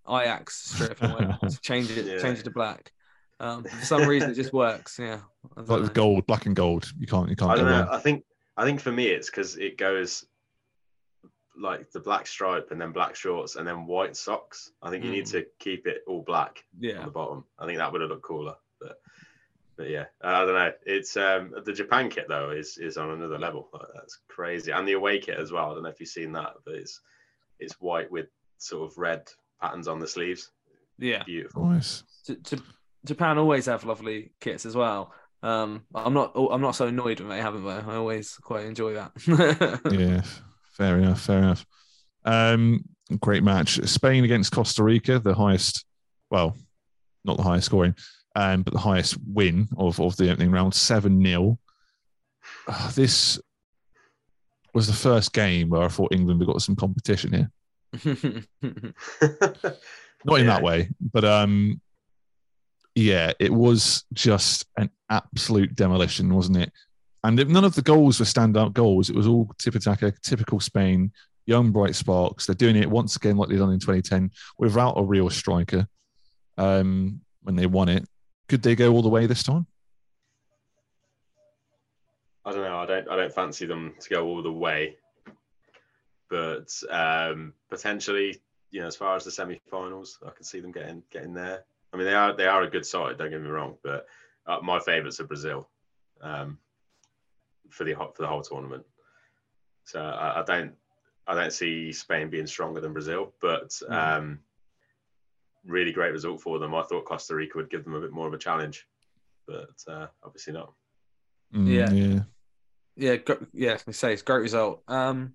Ajax strip and went to change it, Yeah. change it to black. Um, for some reason, it just works. Yeah, I Like know. gold, black and gold. You can't, you can't I don't know. wrong. I think I think for me it's because it goes like the black stripe and then black shorts and then white socks. I think you need Mm. to keep it all black on Yeah, the bottom. I think that would have looked cooler. But but yeah, I don't know. It's um the Japan kit though is is on another level. Like, That's crazy, and the away kit as well. I don't know if you've seen that, but it's it's white with sort of red patterns on the sleeves. yeah. Beautiful. Nice. J- J- Japan always have lovely kits as well. Um, I'm not. I'm not so annoyed when they haven't though. I always quite enjoy that. yeah, fair enough. Fair enough. Um, great match. Spain against Costa Rica, the highest, well, not the highest scoring, um, but the highest win of, of the opening round, 7 0. This was the first game where I thought England had got some competition here. Not in Yeah. that way, but um, yeah, it was just an absolute demolition, wasn't it? And if none of the goals were standout goals. It was all tip attacker, typical Spain, young bright sparks. They're doing it once again like they done in 2010 without a real striker. Um, when they won it, could they go all the way this time? I don't know. I don't. I don't fancy them to go all the way, but um, potentially, you know, as far as the semi-finals, I can see them getting getting there. I mean, they are they are a good side. Don't get me wrong, but uh, my favourites are Brazil um, for the for the whole tournament. So I, I, don't I don't see Spain being stronger than Brazil, but um, really great result for them. I thought Costa Rica would give them a bit more of a challenge, but uh, obviously not. Mm, Yeah. yeah. Yeah, gr- yeah, I say it's a great result. Um,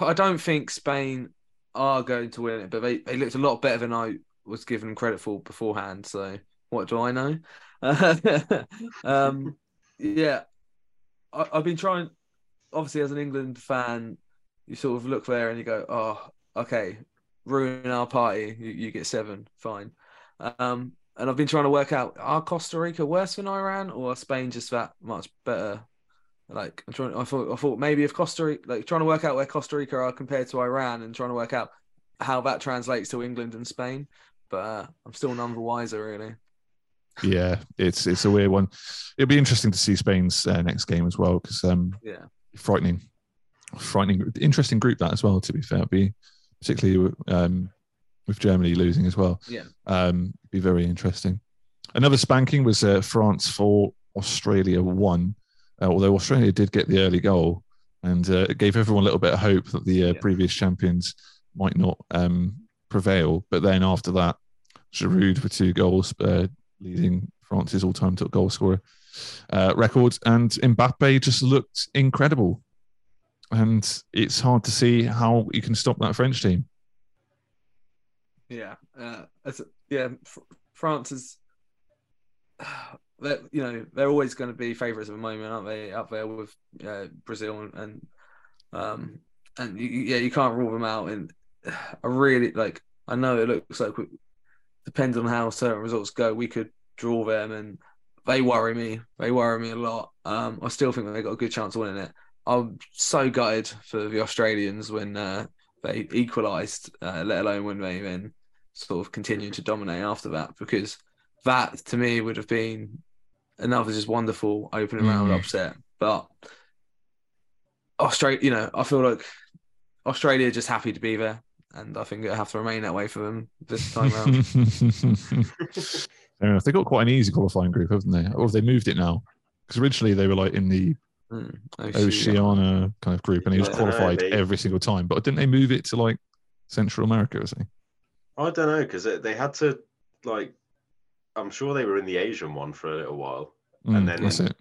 I don't think Spain are going to win it, but they, they looked a lot better than I was given credit for beforehand. So what do I know? um, yeah, I, I've been trying. Obviously, as an England fan, you sort of look there and you go, "Oh, okay, ruin our party. You, you get seven, fine." Um, and I've been trying to work out: are Costa Rica worse than Iran, or are Spain just that much better? Like I'm trying. I thought. I thought maybe if Costa Rica, like trying to work out where Costa Rica are compared to Iran, and trying to work out how that translates to England and Spain. But uh, I'm still none the wiser, really. Yeah, it's it's a weird one. It'll be interesting to see Spain's uh, next game as well because um, Yeah. frightening, frightening, interesting group that as well. To be fair, It'd be particularly um, with Germany losing as well. Yeah. um, be very interesting. Another spanking was uh, France for Australia one, uh, although Australia did get the early goal, and uh, it gave everyone a little bit of hope that the uh, previous champions might not um, prevail. But then after that, Giroud with two goals, uh, leading France's all-time top goal scorer uh, record, and Mbappe just looked incredible. And it's hard to see how you can stop that French team. Yeah, uh, yeah. Fr- France is, you know, they're always going to be favourites at the moment, aren't they? Up there with uh, Brazil and, and um and you, yeah, you can't rule them out. And I really like. I know it looks like depends on how certain results go. We could draw them, and they worry me. They worry me a lot. Um, I still think they got a good chance of winning it. I'm so gutted for the Australians when uh, they equalised, uh, let alone when they then sort of continued to dominate after that, because that to me would have been another just wonderful opening round Mm. upset. But Australia, you know, I feel like Australia just happy to be there, and I think it'll have to remain that way for them this time around. Fair enough. They got quite an easy qualifying group, haven't they? Or have they moved it now? Because originally they were like in the Mm, Oceania kind of group, and he was Yeah, I know, qualified they- every single time. But didn't they move it to like Central America or something? I don't know because they had to like. I'm sure they were in the Asian one for a little while, Mm, and then that's it.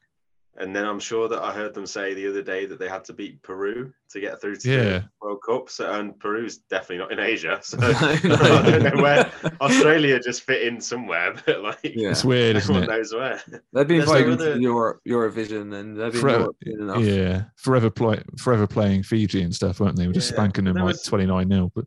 And then I'm sure that I heard them say the other day that they had to beat Peru to get through to yeah. the World Cup. So, and Peru's definitely not in Asia. So I don't know where Australia just fit in somewhere, but like yeah. it's weird. Everyone it? knows where. They've been playing no other... Euro, Eurovision and they've been forever, yeah, forever play, forever playing Fiji and stuff, weren't they? We're just yeah. spanking them there like 29 0 But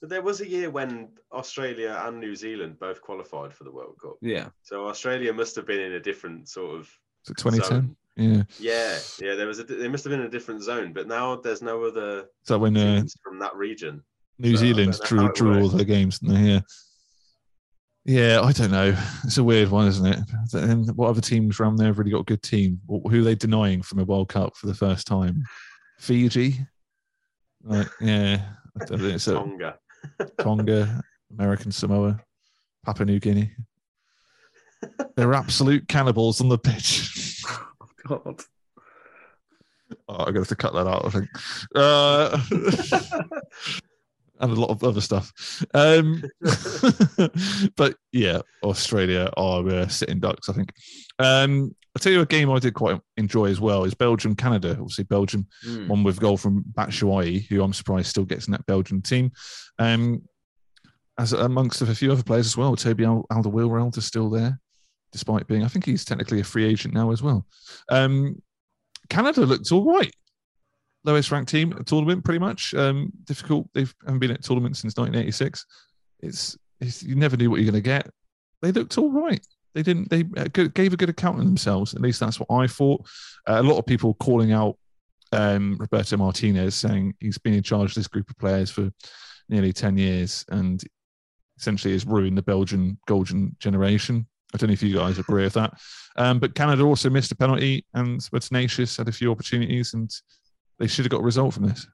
but there was a year when Australia and New Zealand both qualified for the World Cup. Yeah. So Australia must have been in a different sort of. 2010? Yeah. Yeah, yeah. There was a. They must have been in a different zone, but now there's no other So when uh, from that region. New So Zealand drew drew all their games. Yeah. Yeah, I don't know. It's a weird one, isn't it? And what other teams around there have really got a good team? Who are they denying from a World Cup for the first time? Fiji? Like, yeah. I don't know, it's a- Tonga. Tonga, American Samoa, Papua New Guinea. They're absolute cannibals on the pitch. God. Oh, I'm gonna have to cut that out. I think, uh, and a lot of other stuff. Um, but yeah, Australia are uh, sitting ducks. I think. Um, I'll tell you a game I did quite enjoy as well is Belgium Canada. Obviously, Belgium Mm. one with goal from Batshuayi, who I'm surprised still gets in that Belgian team. Um, as amongst a few other players as well, Toby Alderweireld is still there, despite being, I think he's technically a free agent now as well. Um, Canada looked all right. Lowest ranked team at tournament, pretty much. Um, difficult. They haven't been at tournament since 1986. It's, it's you never knew what you're going to get. They looked all right. They didn't. They uh, gave a good account of themselves. At least that's what I thought. Uh, a lot of people calling out um, Roberto Martinez, saying he's been in charge of this group of players for nearly 10 years and essentially has ruined the Belgian golden generation. I don't know if you guys agree with that. Um, but Canada also missed a penalty and were tenacious, had a few opportunities, and they should have got a result from this.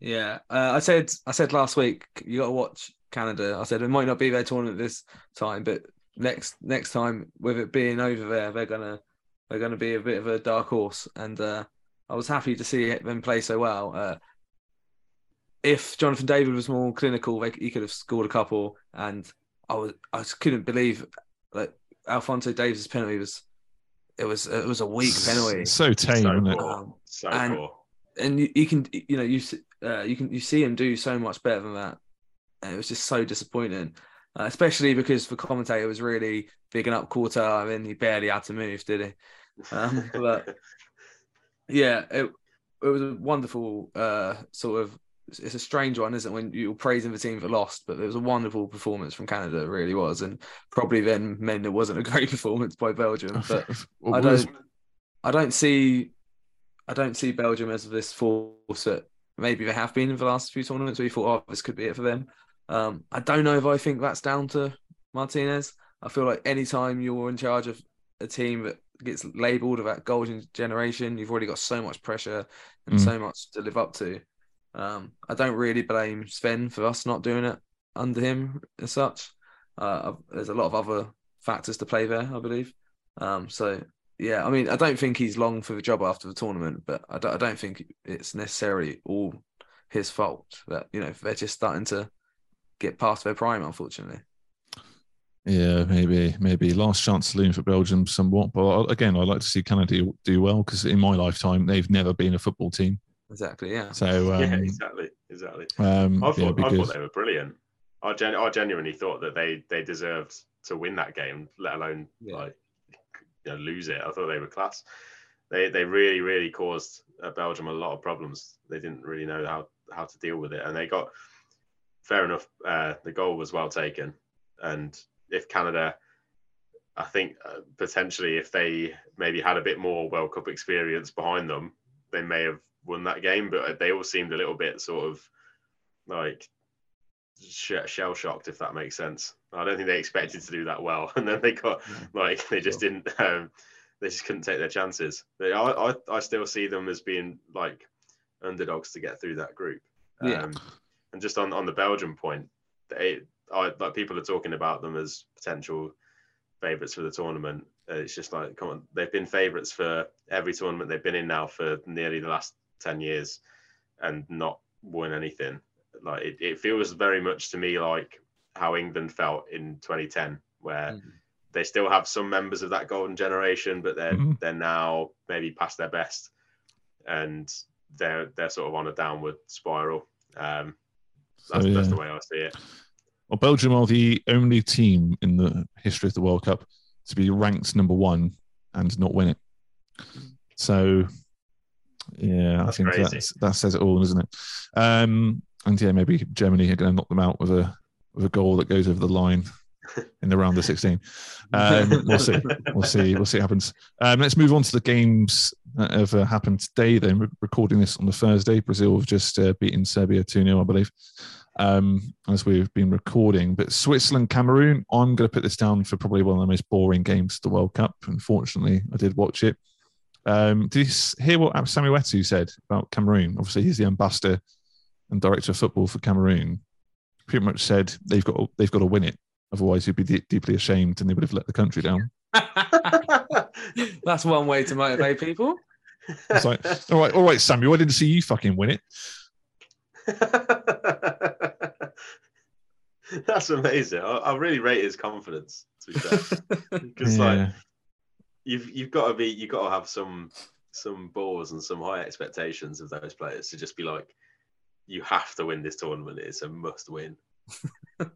Yeah, uh, I said I said last week you got to watch Canada. I said it might not be their tournament this time, but next next time with it being over there, they're gonna they're gonna be a bit of a dark horse. And uh, I was happy to see them play so well. Uh, if Jonathan David was more clinical, they, he could have scored a couple. And I was I just couldn't believe like Alphonso Davies' penalty was it was it was a weak penalty. So tame, So isn't it? Um, So and- poor. and you, you can you know you uh, you can you see him do so much better than that and it was just so disappointing uh, especially because the commentator was really bigging up Courtois I mean, he barely had to move did he um, but yeah it, it was a wonderful uh, sort of it's- a strange one isn't it when you're praising the team for lost but it was a wonderful performance from Canada it really was and probably then meant it wasn't a great performance by Belgium but I don't I don't see I don't see Belgium as this force that maybe they have been in the last few tournaments where you thought, oh, this could be it for them. Um, I don't know if I think that's down to Martinez. I feel like anytime you're in charge of a team that gets labelled that golden generation, you've already got so much pressure and Mm. so much to live up to. Um, I don't really blame Sven for us not doing it under him as such. Uh, there's a lot of other factors to play there, I believe. Um, so yeah, I mean, I don't think he's long for the job after the tournament, but I don't, I don't think it's necessarily all his fault that you know they're just starting to get past their prime, unfortunately. Yeah, maybe, maybe last chance saloon for Belgium somewhat. But again, I'd like to see Canada do well because in my lifetime they've never been a football team. Exactly. Yeah. So um, yeah, exactly, exactly. um, I yeah, thought, I thought they were brilliant. I, gen- I genuinely thought that they they deserved to win that game, let alone Yeah. like you know, lose it. I thought they were class. They they really really caused uh, Belgium a lot of problems. They didn't really know how how to deal with it, and they got fair enough. Uh, the goal was well taken, and if Canada. I think uh, potentially if they maybe had a bit more World Cup experience behind them, they may have won that game. But they all seemed a little bit sort of like shell shocked, if that makes sense. I don't think they expected to do that well, and then they got like they just didn't. Um, they just couldn't take their chances. They, I, I, I still see them as being like underdogs to get through that group. Yeah. Um, and just on on the Belgium point, they I, like people are talking about them as potential favourites for the tournament. Uh, it's just like, come on, they've been favourites for every tournament they've been in now for nearly the last ten years, and not won anything. Like it, it feels very much to me like how England felt in 2010, where Mm. they still have some members of that golden generation, but they're Mhm. they're now maybe past their best, and they're they're sort of on a downward spiral. Um, So, that's, that's the way I see it. Well, Belgium are the only team in the history of the World Cup to be ranked number one and not win it. So, yeah, I think crazy. that's, that says it all, doesn't it? Um, and yeah, maybe Germany are going to knock them out with a with a goal that goes over the line in the round of 16. Um, we'll see. We'll see. We'll see what happens. Um, let's move on to the games that have uh, happened today. Then we're recording this on the Thursday. Brazil have just uh, beaten Serbia 2 0, I believe, um, as we've been recording. But Switzerland, Cameroon, I'm going to put this down for probably one of the most boring games of the World Cup. Unfortunately, I did watch it. Um, did you hear what Samuel Eto'o said about Cameroon? Obviously, he's the ambassador and director of football for Cameroon. Pretty much said they've got they've got to win it, otherwise he'd be de- deeply ashamed and they would have let the country down. That's one way to motivate people. It's like, all right, all right, Samuel, I didn't see you fucking win it. That's amazing. I, I really rate his confidence. To be fair, because like Yeah. You've you've got to be you've got to have some some balls and some high expectations of those players to just be like, you have to win this tournament. It's a must win. I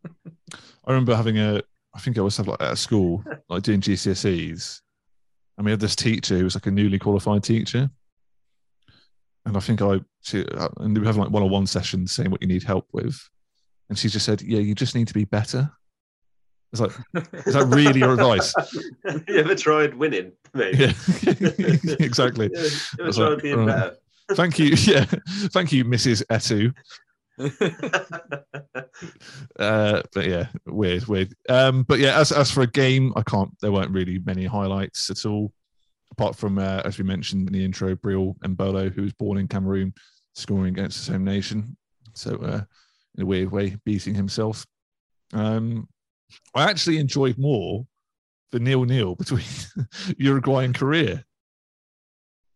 remember having a, I think I was like at school, like doing GCSEs, and we had this teacher who was like a newly qualified teacher, and I think I, she, uh, and we were having like one-on-one sessions saying what you need help with, and she just said, "Yeah, you just need to be better." It's like, is that really your advice? you ever tried winning? Maybe. Yeah, exactly. You ever, tried like, being "Oh, better? Thank you. Yeah, thank you, Mrs. Eto'o. Uh, but yeah, weird, weird. Um, but yeah, as as for a game, I can't. There weren't really many highlights at all, apart from uh, as we mentioned in the intro, Breel Embolo, who was born in Cameroon, scoring against his home nation. So, uh, in a weird way, beating himself. Um, I actually enjoyed more the nil nil between Uruguay and Korea.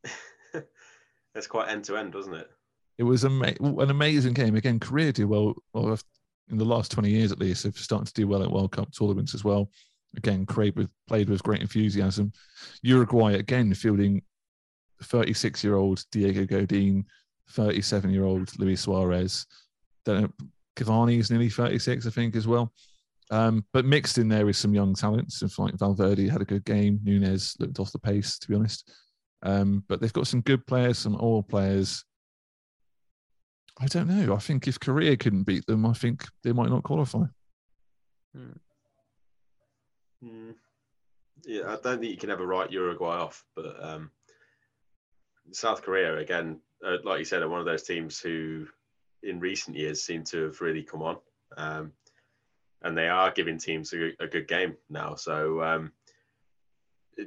It's quite end to end, wasn't it? It was ama- an amazing game. Again, Korea do well, well in the last 20 years at least. They've started to do well at World Cup tournaments as well. Again, Craig with, played with great enthusiasm. Uruguay, again, fielding 36 year old Diego Godin, 37 year old Luis Suarez. Don't Cavani is nearly 36, I think, as well. Um, but mixed in there with some young talents. And like Valverde had a good game. Nunez looked off the pace, to be honest. Um, but they've got some good players, some old players. I don't know. I think if Korea couldn't beat them, I think they might not qualify. Mm. Yeah, I don't think you can ever write Uruguay off, but um, South Korea again, uh, like you said, are one of those teams who, in recent years, seem to have really come on, um, and they are giving teams a, a good game now. So um,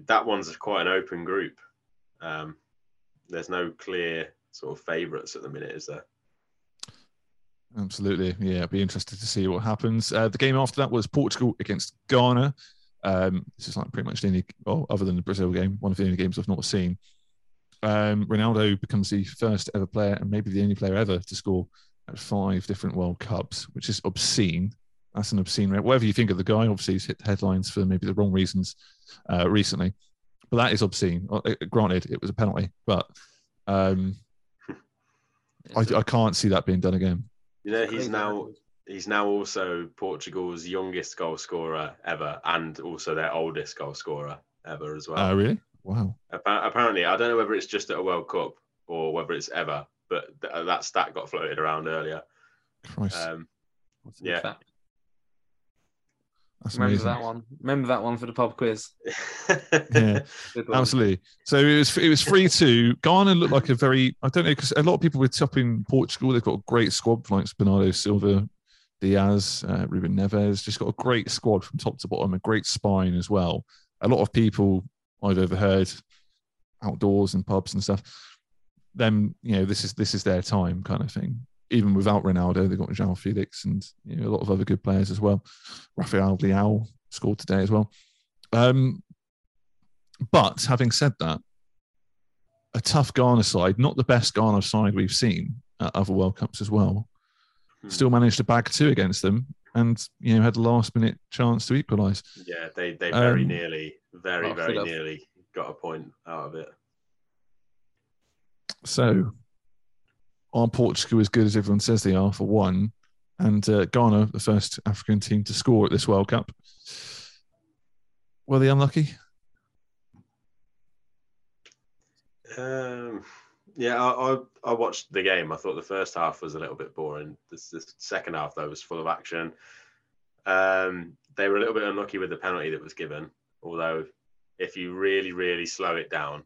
that one's quite an open group. Um, there's no clear sort of favourites at the minute, is there? Absolutely. Yeah, I'd be interested to see what happens. Uh, the game after that was Portugal against Ghana. Um, this is like pretty much the only, well, other than the Brazil game, one of the only games I've not seen. Um, Ronaldo becomes the first ever player and maybe the only player ever to score at five different World Cups, which is obscene. That's an obscene rate. Whatever you think of the guy, obviously he's hit headlines for maybe the wrong reasons uh, recently, but that is obscene. Uh, Granted, it was a penalty, but um, I, I can't see that being done again. You know, he's now he's now also Portugal's youngest goal scorer ever, and also their oldest goal scorer ever as well. Oh, really? Wow. Appa- Apparently, I don't know whether it's just at a World Cup or whether it's ever, but th- that stat got floated around earlier. Christ. Um, yeah, That's Remember amazing. that one. Remember that one for the pub quiz. yeah, absolutely. So it was it was three two. Ghana looked like a very I don't know because a lot of people were topping Portugal. They've got a great squad like Bernardo Silva, Dias, uh, Ruben Neves. Just got a great squad from top to bottom. A great spine as well. A lot of people I've overheard outdoors and pubs and stuff. Then you know, this is this is their time kind of thing. Even without Ronaldo, they've got João Felix and you know, a lot of other good players as well. Rafael Leao scored today as well. Um, but having said that, a tough Ghana side, not the best Ghana side we've seen at other World Cups as well, still managed to bag two against them and you know had a last minute chance to equalise. yeah, they they very Um, nearly, very very nearly got a point out of it. So, are Portugal as good as everyone says they are for one? And uh, Ghana, the first African team to score at this World Cup. Were they unlucky? Um, yeah, I, I I watched the game. I thought the first half was a little bit boring. The, second half though was full of action. Um, they were a little bit unlucky with the penalty that was given. Although, if you really really slow it down,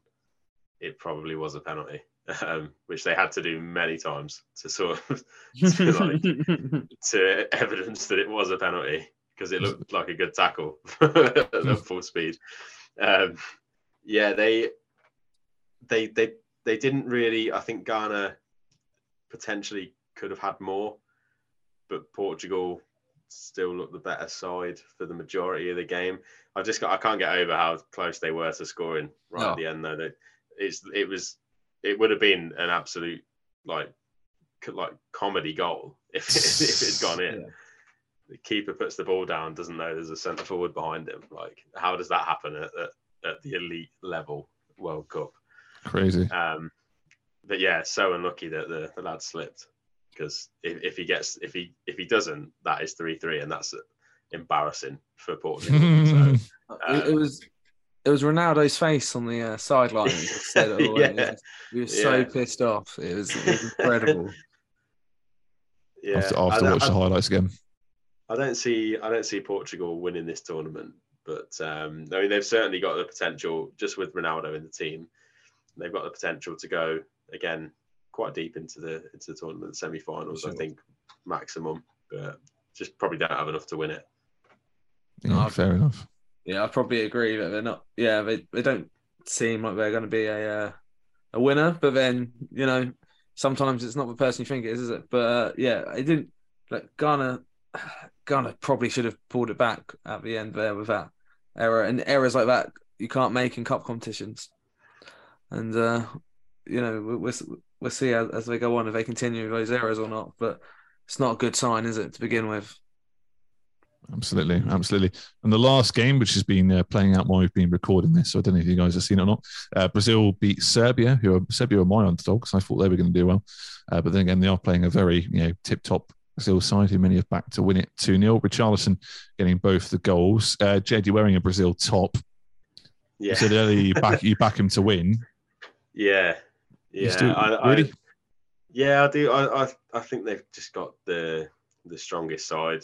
it probably was a penalty, um, which they had to do many times to sort of to, like, to evidence that it was a penalty because it looked like a good tackle at full speed. Um, yeah, they they they they didn't really. I think Ghana potentially could have had more, but Portugal still looked the better side for the majority of the game. I just got, I can't get over how close they were to scoring right No. at the end though. That it's it was it would have been an absolute like co- like comedy goal if if it'd gone in. The keeper puts the ball down, doesn't know there's a centre forward behind him. Like, how does that happen at, at, at the elite level World Cup? Crazy. Um, but yeah, so unlucky that the, the lad slipped because if, if he gets if he if he doesn't, that is three three, and that's embarrassing for Portugal. so, it, it was it was Ronaldo's face on the uh, sideline. that just said it all. Yeah. He was so Yeah. pissed off. It was, it was incredible. yeah, After, I after don't- watch the highlights again. I don't see I don't see Portugal winning this tournament, but um, I mean they've certainly got the potential just with Ronaldo in the team. They've got the potential to go again quite deep into the into the tournament semi-finals. I think maximum, but just probably don't have enough to win it. Yeah, I've- fair enough. Yeah, I probably agree that they're not. Yeah, they, they don't seem like they're going to be a uh, a winner. But then you know, sometimes it's not the person you think it is, is it? But uh, yeah, it didn't. Like Ghana, Ghana probably should have pulled it back at the end there with that error, and errors like that you can't make in cup competitions. And uh, you know, we- we'll we'll see as, as they go on if they continue those errors or not. But it's not a good sign, is it, to begin with? Absolutely, absolutely. And the last game, which has been uh, playing out while we've been recording this, so I don't know if you guys have seen it or not. Uh, Brazil beat Serbia, who are Serbia are my underdogs. I thought they were going to do well, uh, but then again, they are playing a very you know tip top Brazil side, who many have backed to win it two 0 Richarlison getting both the goals. Uh, Jed, you're wearing a Brazil top. Yeah. Said earlier you back you back him to win. Yeah, yeah, still- I, I- really? yeah, I do. I, I, I think they've just got the the strongest side.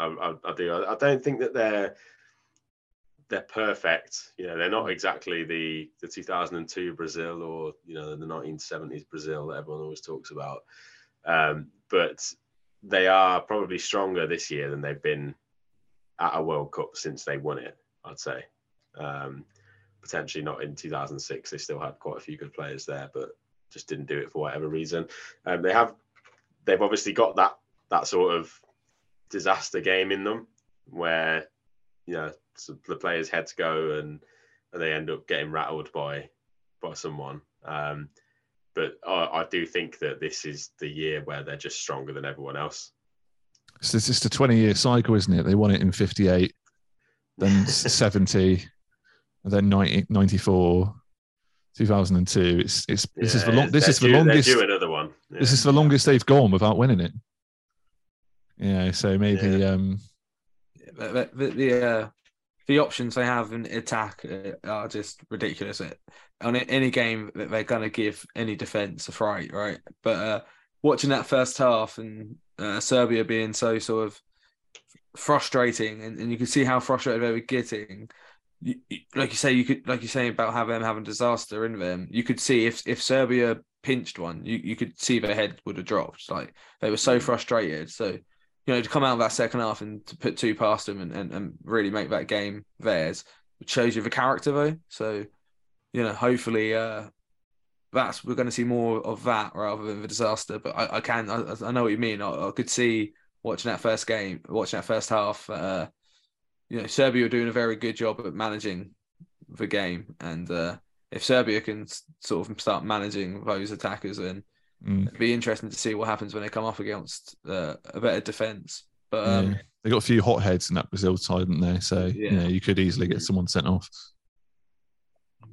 I, I, I do. I, I don't think that they're they're perfect. You know, they're not exactly the the 2002 Brazil or you know the 1970s Brazil that everyone always talks about. Um, but they are probably stronger this year than they've been at a World Cup since they won it. I'd say. Um, potentially not in 2006. They still had quite a few good players there, but just didn't do it for whatever reason. Um, they have, they've obviously got that that sort of disaster game in them, where you know the players' heads go and and they end up getting rattled by by someone. Um, but I, I do think that this is the year where they're just stronger than everyone else. So it's just a 20 year cycle, isn't it? They won it in 58, then 70, and then 90, 94, 2002. It's it's this is the long, this is the due- longest. another one. This is the longest they've gone without winning it. Yeah, so maybe um the the, the, uh, the options they have in attack uh, are just ridiculous. It on any game that they're gonna give any defense a fright, right? But uh, watching that first half and uh, Serbia being so sort of frustrating, and, and you can see how frustrated they were getting. You, you- like you say, you could like you say about how them having disaster in them. You could see if if Serbia pinched one, you, you could see their head would have dropped. Like they were so frustrated. So you know, to come out of that second half and to put two past them and, and, and really make that game theirs, shows you the character though. So, you know, hopefully uh that's we're going to see more of that rather than the disaster. But I, I can I, I know what you mean. I, I could see watching that first game, watching that first half. Uh, you know, Serbia were doing a very good job at managing the game, and uh, if Serbia can sort of start managing those attackers, then Mm. it'd be interesting to see what happens when they come up against uh, a better defense. But um, yeah. they got a few hotheads in that Brazil side, didn't they? So Yeah. you know, you could easily get someone sent off.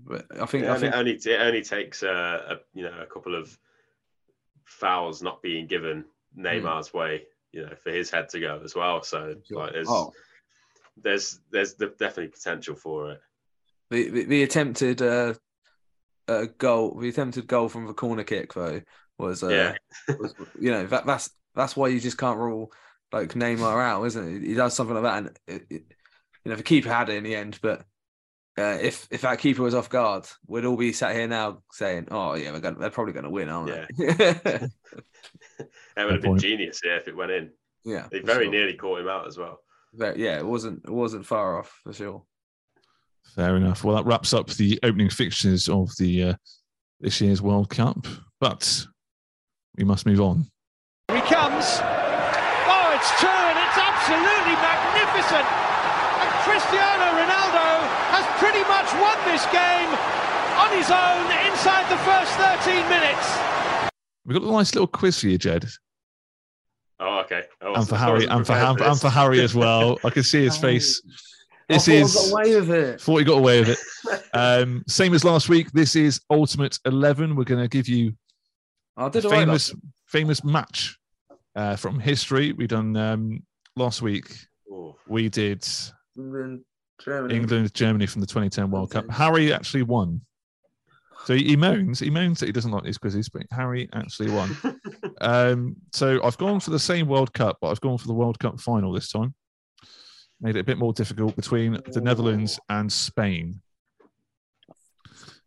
but I think Yeah, I think it only it only takes a, a you know a couple of fouls not being given Neymar's way, you know, for his head to go as well. So like there's Oh. there's there's the, definitely potential for it. the the, the attempted uh, uh, goal, the attempted goal from the corner kick though was uh, Yeah. was, you know that that's that's why you just can't rule like Neymar out, isn't it? He does something like that, and it, it, you know the keeper had it in the end, but. Uh, if if that keeper was off guard, we'd all be sat here now saying, "Oh yeah, we're gonna, they're probably going to win, aren't they?" It would have been genius yeah, if it went in. yeah, They very sure. nearly caught him out as well. But yeah, it wasn't it wasn't far off for sure. Fair enough. Well, that wraps up the opening fixtures of the uh, this year's World Cup. But we must move on. Here he comes. Oh, it's true, and it's absolutely magnificent. And Cristiano Ronaldo has pretty much won this game on his own inside the first 13 minutes. We've got a nice little quiz for you, Jed, Oh, okay. I and for Harry, and for Ham, for and for Harry as well. I can see his face. This I thought I is got away with it. Thought he got away with it. Um, same as last week. This is Ultimate Eleven. We're going to give you I a did all right famous, last- famous match uh, from history. We done um, last week. Ooh. We did England, Germany. England, Germany from the 2010 World Cup. Harry actually won. So he moans. He moans that he doesn't like these quizzes, but Harry actually won. um, so I've gone for the same World Cup, but I've gone for the World Cup final this time. Made it a bit more difficult between the Netherlands and Spain.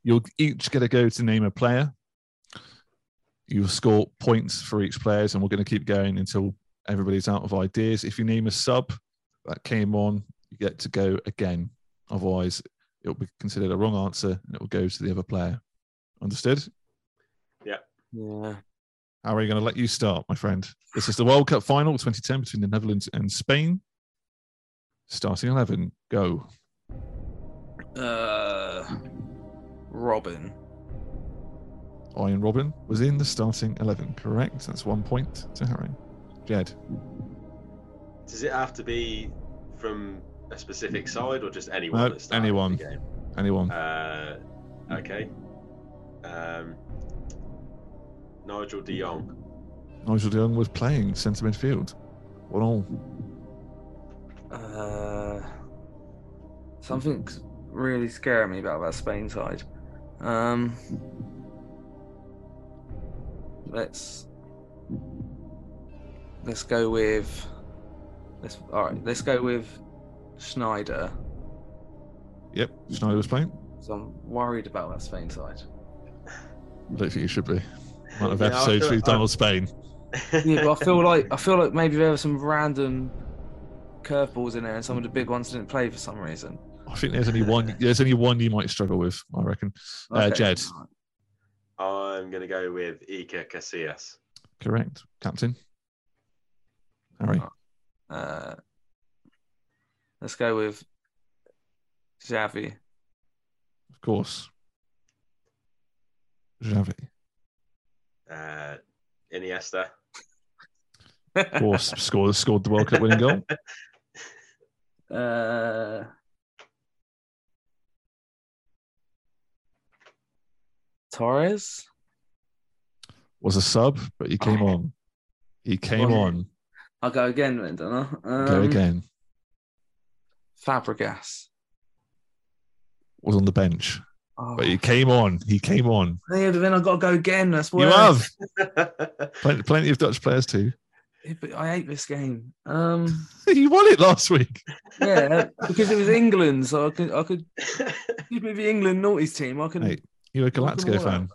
You'll each get a go to name a player. You'll score points for each players, and we're going to keep going until everybody's out of ideas. If you name a sub that came on, you get to go again. Otherwise, it'll be considered a wrong answer and it will go to the other player. Understood? Yeah. Yeah. How are we going to let you start, my friend? This is the World Cup final 2010 between the Netherlands and Spain. Starting 11, go. Uh, Robben. Arjen Robben was in the starting 11, correct? That's one point to Harry. Jed. Does it have to be from a specific side or just anyone? No, that started anyone. The game? Anyone. Uh, okay. Um, Nigel De Jong. Nigel de Jong was playing centre midfield. What all. Uh, something's really scaring me about that Spain side. Um, let's let's go with let's all right. Let's go with Sneijder. Yep, Sneijder was playing. So I'm worried about that Spain side. I don't think you should be. Amount of Yeah, I episodes feel- we've done I- on Spain. yeah, but I feel like I feel like maybe there were some random curveballs in there, and some of the big ones didn't play for some reason. I think there's only one. There's only one you might struggle with. I reckon. Uh, Okay. Jed, I'm going to go with Iker Casillas. correct. Captain. Harry. Uh, let's go with Xavi. Of course. Xavi. Uh, Iniesta. Of course. scored scored the World Cup winning goal. Uh, Torres. Was a sub, but he came on. He came Well, on. I'll go again then, don't I? Um, Go again. Fabregas. Was on the bench, Oh. but he came on. He came on. Yeah, but then I've got to go again. That's You worse. have plenty, plenty of Dutch players too. Yeah, but I hate this game. Um, you won it last week. yeah, because it was England, so I could, I could give me the England naughties team. I can. Hey, you're a I can Galactico fan.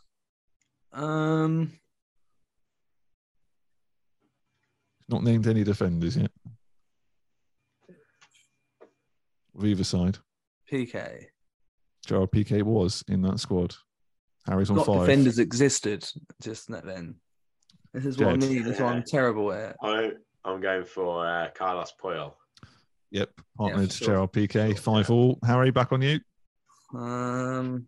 Um, Not named any defenders yet. Of either side. Piqué. Gerard Piqué was in that squad. Harry's on Not five. defenders existed just not then. This is what I Jed. need. This is what I'm terrible at. I, I'm going for uh, Carlos Puyol. Yep, partnered sure. Gerard Piqué. Five all. Harry, back on you. Um,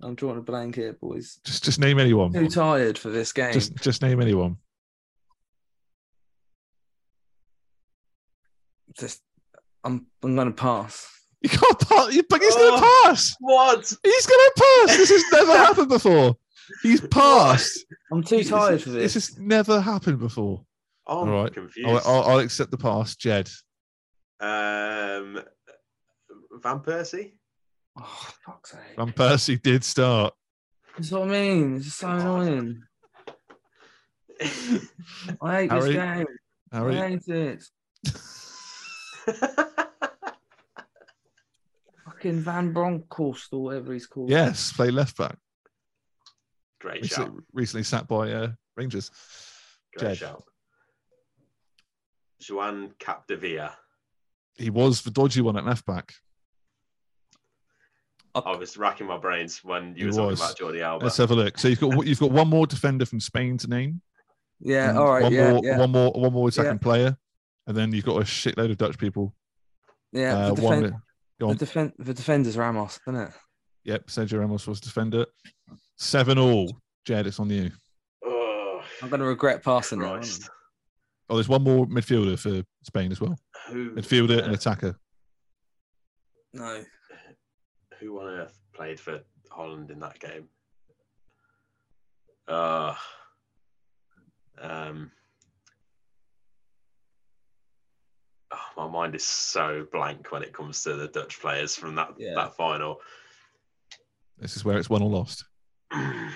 I'm drawing a blank here, boys. Just just name anyone. Too tired for this game. Just just name anyone. Just, I'm, I'm gonna pass. You can't pass. You, but he's Oh. gonna pass. What? He's gonna pass. This has never happened before. He's passed. I'm too tired for This this. has never happened before. I'm All right. confused. I'll, I'll, I'll accept the pass. Jed. Um, Van Persie. Oh, fuck's sake. Van Persie did start. That's what I mean. It's so annoying. I hate this game. Harry. I hate it. Fucking Van Bronckhorst or whatever he's called. Yes, play left back. Great Recently, shout. recently sat by uh, Rangers. Great Jed. shout. Joan Capdevila. He was the dodgy one at left back. I was racking my brains when you He were talking was. about Jordi Alba. Let's have a look. So you've got you've got one more defender from Spain to name. Yeah, all right. One yeah, more, yeah. one more, one more attacking Yeah. player, and then you've got a shitload of Dutch people. Yeah, Uh, the, one defen- minute. Go the, on. defen- the defender's Ramos, isn't it? Yep, Sergio Ramos was defender. Seven all. Jed, it's on you. Oh, I'm going to regret passing that. Oh, there's one more midfielder for Spain as well. Who, Midfielder and attacker. No. Who on earth played for Holland in that game? Uh, um, oh, my mind is so blank when it comes to the Dutch players from that Yeah. that final. This is where it's won or lost. I'm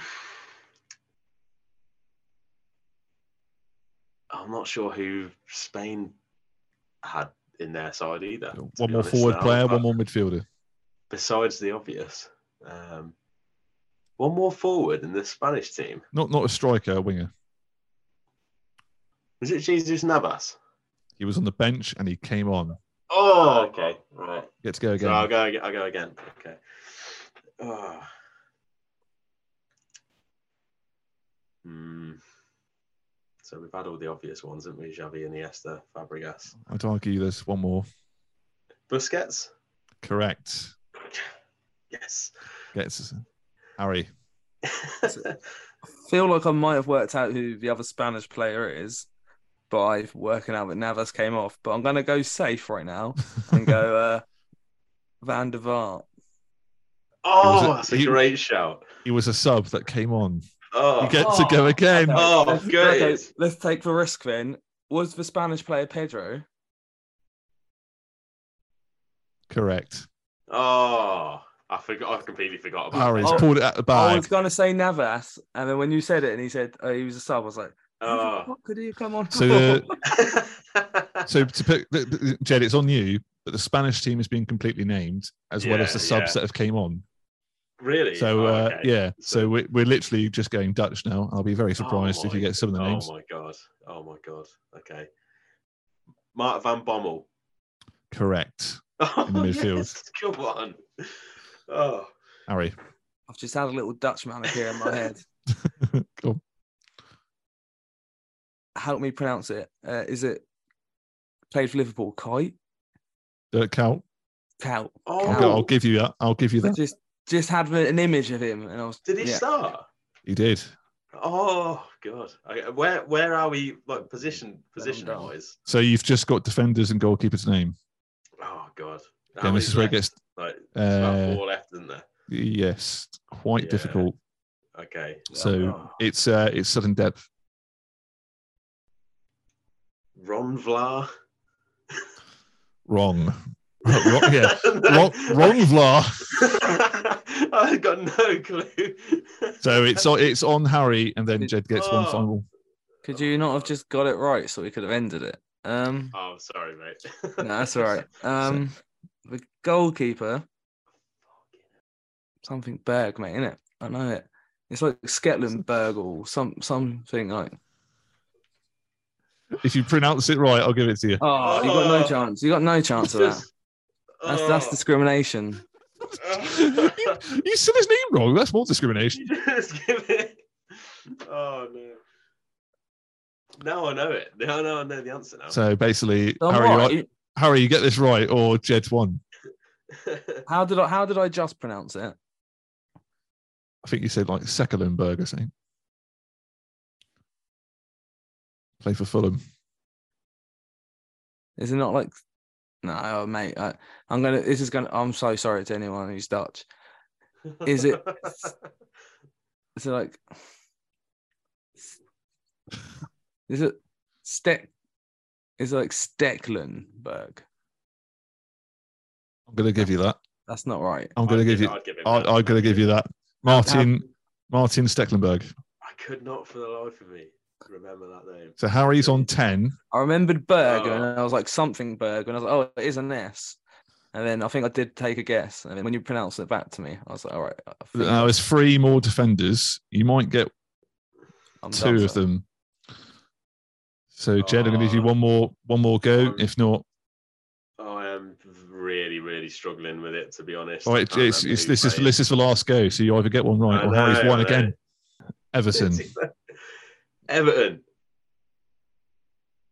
not sure who Spain had in their side either. One more honest. forward player, one more midfielder. Besides the obvious, um, one more forward in the Spanish team. Not not a striker, a winger. Was it Jesus Navas? He was on the bench and he came on. Oh, okay, right. Get to go again. So I'll go. I'll go again. Okay. Oh. Hmm. So we've had all the obvious ones, haven't we? Xavi, Iniesta, Fabregas, I'd argue there's one more. Busquets. Correct. Yes. Gets Harry. I feel like I might have worked out who the other Spanish player is but I've working out that Navas came off, but I'm going to go safe right now and go uh, Van der Vaart. Oh, a- that's a he- great shout. He was a sub that came on. Oh, You get to go again. Oh, let's, good. okay, let's take the risk then. Was the Spanish player Pedro? Correct. Oh, I forgot. I completely forgot about Harry's that. pulled it out the I was going to say Navas, and then when you said it and he said oh, he was a sub, I was like, Oh. what could he come on? So, the, so to put the- the- Jed, it's on you. But the Spanish team has been completely named, as well as the subs yeah. that have came on. really? So Oh, uh, yeah, so we're, we're literally just going Dutch now. I'll be very surprised Oh if you get some of the names. Oh my god! Oh my god! Okay. Mark van Bommel. Correct. Oh, In the midfield. yes, Come on. Oh, Harry. I've just had a little Dutch man here in my head. Go on. Help me pronounce it. Uh, is it played for Liverpool? Kuyt? Uh, Cal, Cow. oh. I'll, I'll give you that. I'll give you I that. just just had an image of him, and I was. Did he yeah. start? He did. Oh god. Okay, where where are we? Like position position wise? So you've just got defenders and goalkeepers name. Oh god. How Again, this is where it gets like there's about uh, four left, isn't there? yes, quite Yeah. difficult. Okay. So Oh. it's uh, it's sudden depth. Ron Vlaar. Wrong. wrong yeah, wrong, wrong Vlaar. I got no clue. So it's on, it's on Harry, and then Jed gets one Oh. final. Could you not have just got it right so we could have ended it? Um, Oh, sorry, mate. no, that's all right. Um, the goalkeeper, something Berg, mate, innit? I know it. It's like Sketlenberg or some something like. If you pronounce it right, I'll give it to you. Oh, you got no Oh. chance. You got no chance of that. That's that's Oh. discrimination. you, you said his name wrong. That's more discrimination. Just give it. Oh no. Now I know it. Now I know I know the answer now. So basically, I'm Harry, right. You- Harry, you get this right, or Jed's won. How did I? How did I just pronounce it? I think you said like Sekalenberg or something. Play for Fulham. Is it not like? No, oh, mate. I, I'm gonna. This is gonna. I'm so sorry to anyone who's Dutch. Is it? Is it like? Is it Steck? Is it like Stecklenberg? I'm going to give you that. That's not right. I'm going to I'd give give- you. I'd give him I, that. I'm going to give you that. Martin Martin Stecklenberg. I could not for the life of me remember that name. So Harry's on ten. I remembered Berg, Oh. and I was like something Berg, and I was like, oh, it is an S. And then I think I did take a guess, and then when you pronounced it back to me, I was like, all right, Now there's three more defenders. You might get I'm two done, of sir. them. So Jed, I'm going to give you one more one more go. Um, If not, I am really, really struggling with it to be honest. all I it's, it's, this is this is the last go. So you either get one right I or Harry's won again. Everton. Everton.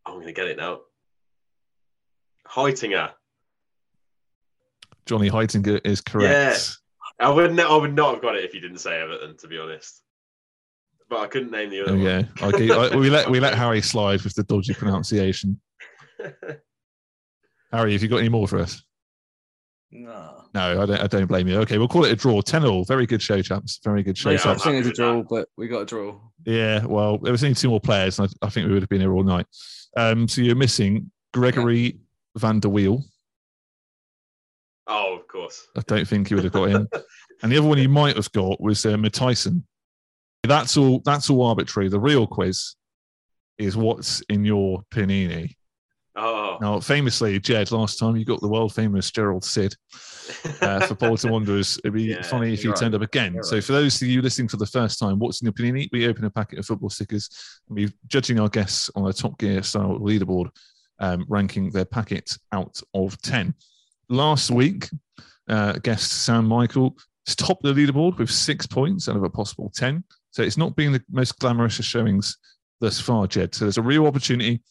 I'm gonna get it now. Heitinga. Johnny Heitinga is correct. Yeah. I would not, I would not have got it if you didn't say Everton, to be honest. But I couldn't name the other Oh, one. yeah. I gave, I, we let we let Harry slide with the dodgy pronunciation. Harry, have you got any more for us? No. No, I don't. I don't blame you. Okay, we'll call it a draw. Ten all. Very good show, chaps. Very good show, No Yeah, such chaps. thing happy as a draw, but we got a draw. Yeah. Well, there was only two more players, and I, I think we would have been here all night. Um, so you're missing Gregory Van der Wiel. Oh, of course. I don't think he would have got in. and the other one you might have got was uh, Mathijsen. That's all. That's all arbitrary. The real quiz is what's in your panini. Oh, Now, famously, Jed, last time you got the world famous Gerald Cid uh, for Bolton Wanderers. It'd be Yeah, funny if you you're turned right. up again. You're So, right. for those of you listening for the first time, what's in your panini? We open a packet of football stickers and we're judging our guests on a Top Gear style leaderboard, um, ranking their packet out of 10. Last week, uh, guest Sam Michael topped the leaderboard with six points out of a possible 10. So it's not been the most glamorous of showings thus far, Jed. So there's a real opportunity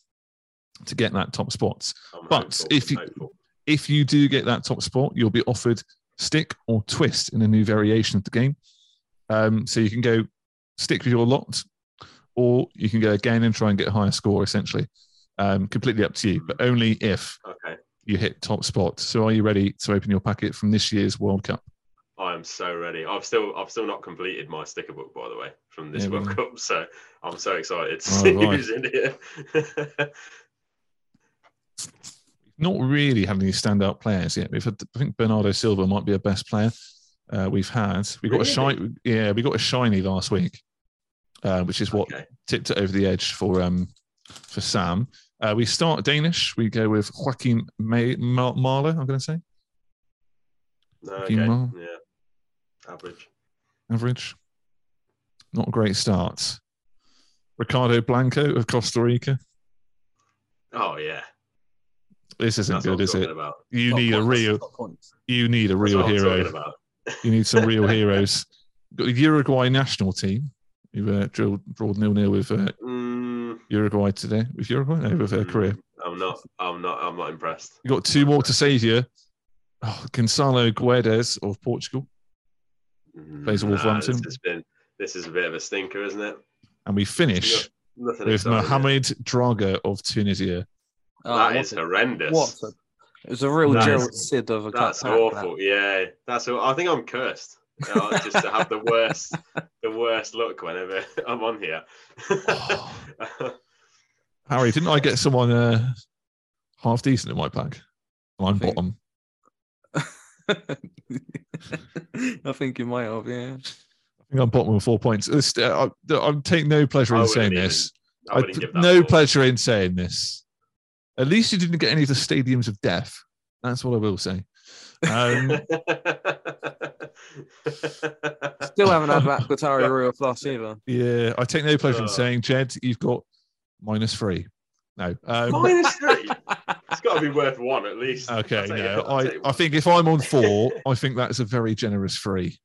to get that top spot. I'm But hopeful, if you hopeful. if you do get that top spot, you'll be offered stick or twist in a new variation of the game. Um, so you can go stick with your lot, or you can go again and try and get a higher score. Essentially, um, completely up to you, but only if Okay. you hit top spot. So are you ready to open your packet from this year's World Cup? I am so ready. I've still I've still not completed my sticker book by the way from this Yeah, World Cup, so I'm so excited to Oh, see right. who's in here. Not really having any standout players yet. We've had, I think Bernardo Silva might be our best player. Uh, we've had we got a shiny, yeah, we got a shiny last week, uh, which is what Okay. tipped it over the edge for um for Sam. Uh, we start Danish. We go with Joakim Mæhle. I'm going to say no, okay. Mar- Yeah. Average. average. Not a great start. Ricardo Blanco of Costa Rica. Oh yeah. This isn't That's good, is it? about. You Top need a points, real, you need a That's real what I'm hero. You need some real heroes. Got the Uruguay national team who uh, drilled, drawn nil nil with uh, Mm, Uruguay today. With Uruguay, no, with uh, Korea. I'm not. I'm not. I'm not impressed. You got two more to save you. Oh, Gonzalo Guedes of Portugal, Plays Nah, Wolverhampton. This has been. This is a bit of a stinker, isn't it? and we finish Nothing with exciting, Mohamed Dräger of Tunisia. Oh, That what is a- horrendous. What? a- It was a real That Gerald is- Cid of a cup That's pack, that. awful. Yeah, that's. I think I'm cursed. just to have the worst, the worst look whenever I'm on here. Harry, didn't I get someone uh, half decent in my pack? I'm think- bottom. I think you might have, yeah. I think I'm bottom with four points. Uh, I, I'm taking no pleasure in saying even- this. I I wouldn't t- give that no four. pleasure in saying this. At least you didn't get any of the stadiums of death. That's what I will say. Um, Still haven't had that Qatari Royal Plus either. yeah, I take no pleasure in Uh. saying, Jed, you've got minus three. No. Um, Minus three. It's got to be worth one at least. okay, I'll take it, no. I'll I, I think if I'm on four, I think that's a very generous three.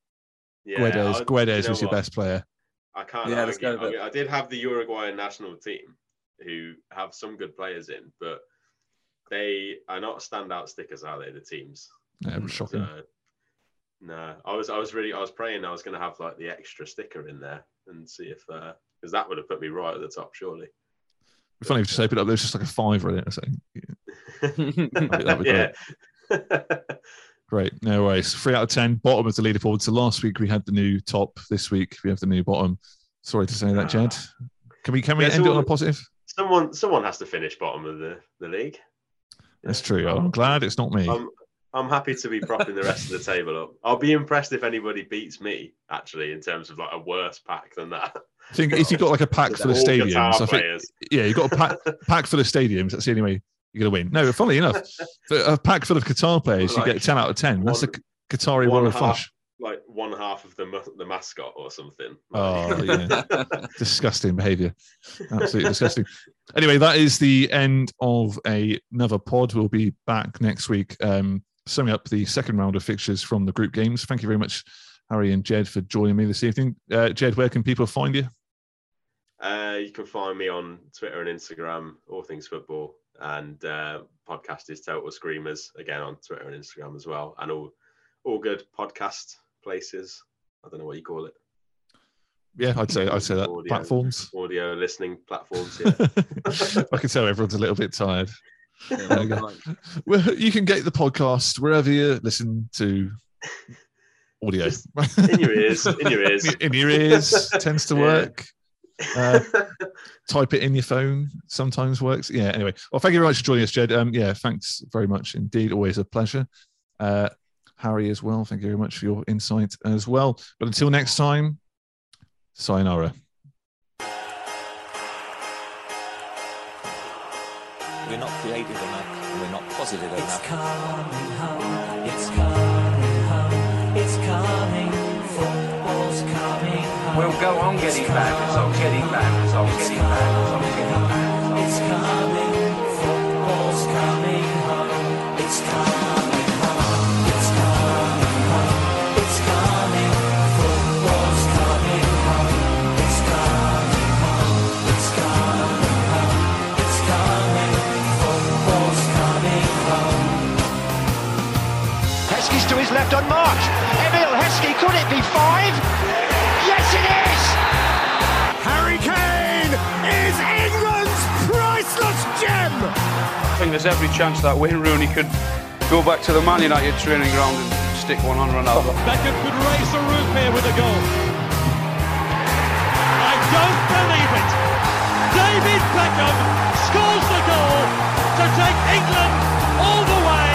Yeah, Guedes, I- Guedes you know was your what? best player. I can't Yeah, let's go with I, mean, I did have the Uruguayan national team who have some good players in, but they are not standout stickers, are they? The teams. Yeah, it was shocking. So, no, I was I was really I was praying I was going to have like the extra sticker in there and see if uh, because that would have put me right at the top, surely. Funny if you just open it up, there's just like a fiver in it or something. Yeah. Great. No worries. Three out of 10, bottom of the leaderboard. So last week we had the new top. This week we have the new bottom. Sorry to say that, Jed. Ah. Can we can we Yeah, end it on a positive? someone someone has to finish bottom of the, the league. That's true. I'm glad it's not me. I'm I'm happy to be propping the rest of the table up. I'll be impressed if anybody beats me actually in terms of like a worse pack than that. I think if you've got like a pack full of stadiums, I think yeah, you've got a pack pack full of stadiums. That's the only way you're gonna win. No, funnily enough, for a pack full of guitar players, you get 10 out of 10. That's the one- Qatari one Royal half- Flush. like one half of the the mascot or something. Oh, yeah. disgusting behavior. Absolutely disgusting. Anyway, that is the end of a, another pod. We'll be back next week, um, summing up the second round of fixtures from the group games. Thank you very much, Harry and Jed, for joining me this evening. Uh, Jed, where can people find you? Uh, you can find me on Twitter and Instagram, all things football, and uh, podcast is Total Screamers again on Twitter and Instagram as well, and all all good podcast places. I don't know what you call it. Yeah, I'd say I'd say that Audio. platforms. Audio listening platforms. Yeah. I can tell everyone's a little bit tired. Go. Well, you can get the podcast wherever you listen to audio. in your ears, in your ears. in your ears tends to Yeah. work. Uh, type it in your phone sometimes works. Yeah. Anyway, well, thank you very much for joining us, Jed. Um, yeah, thanks very much indeed. Always a pleasure. Uh, Harry as well. Thank you very much for your insight as well. But until next time, sayonara. We're not creative enough. and We're not positive It's enough. coming home. It's coming home. It's coming. Football's coming home. We'll go on getting It's back, so coming getting back, so home. It's getting back, so getting back. It's coming. Could it be five? Yes, it is! Harry Kane is England's priceless gem! I think there's every chance that Wayne Rooney could go back to the Man United training ground and stick one on Ronaldo. Beckham could raise the roof here with a goal. I don't believe it. David Beckham scores the goal to take England all the way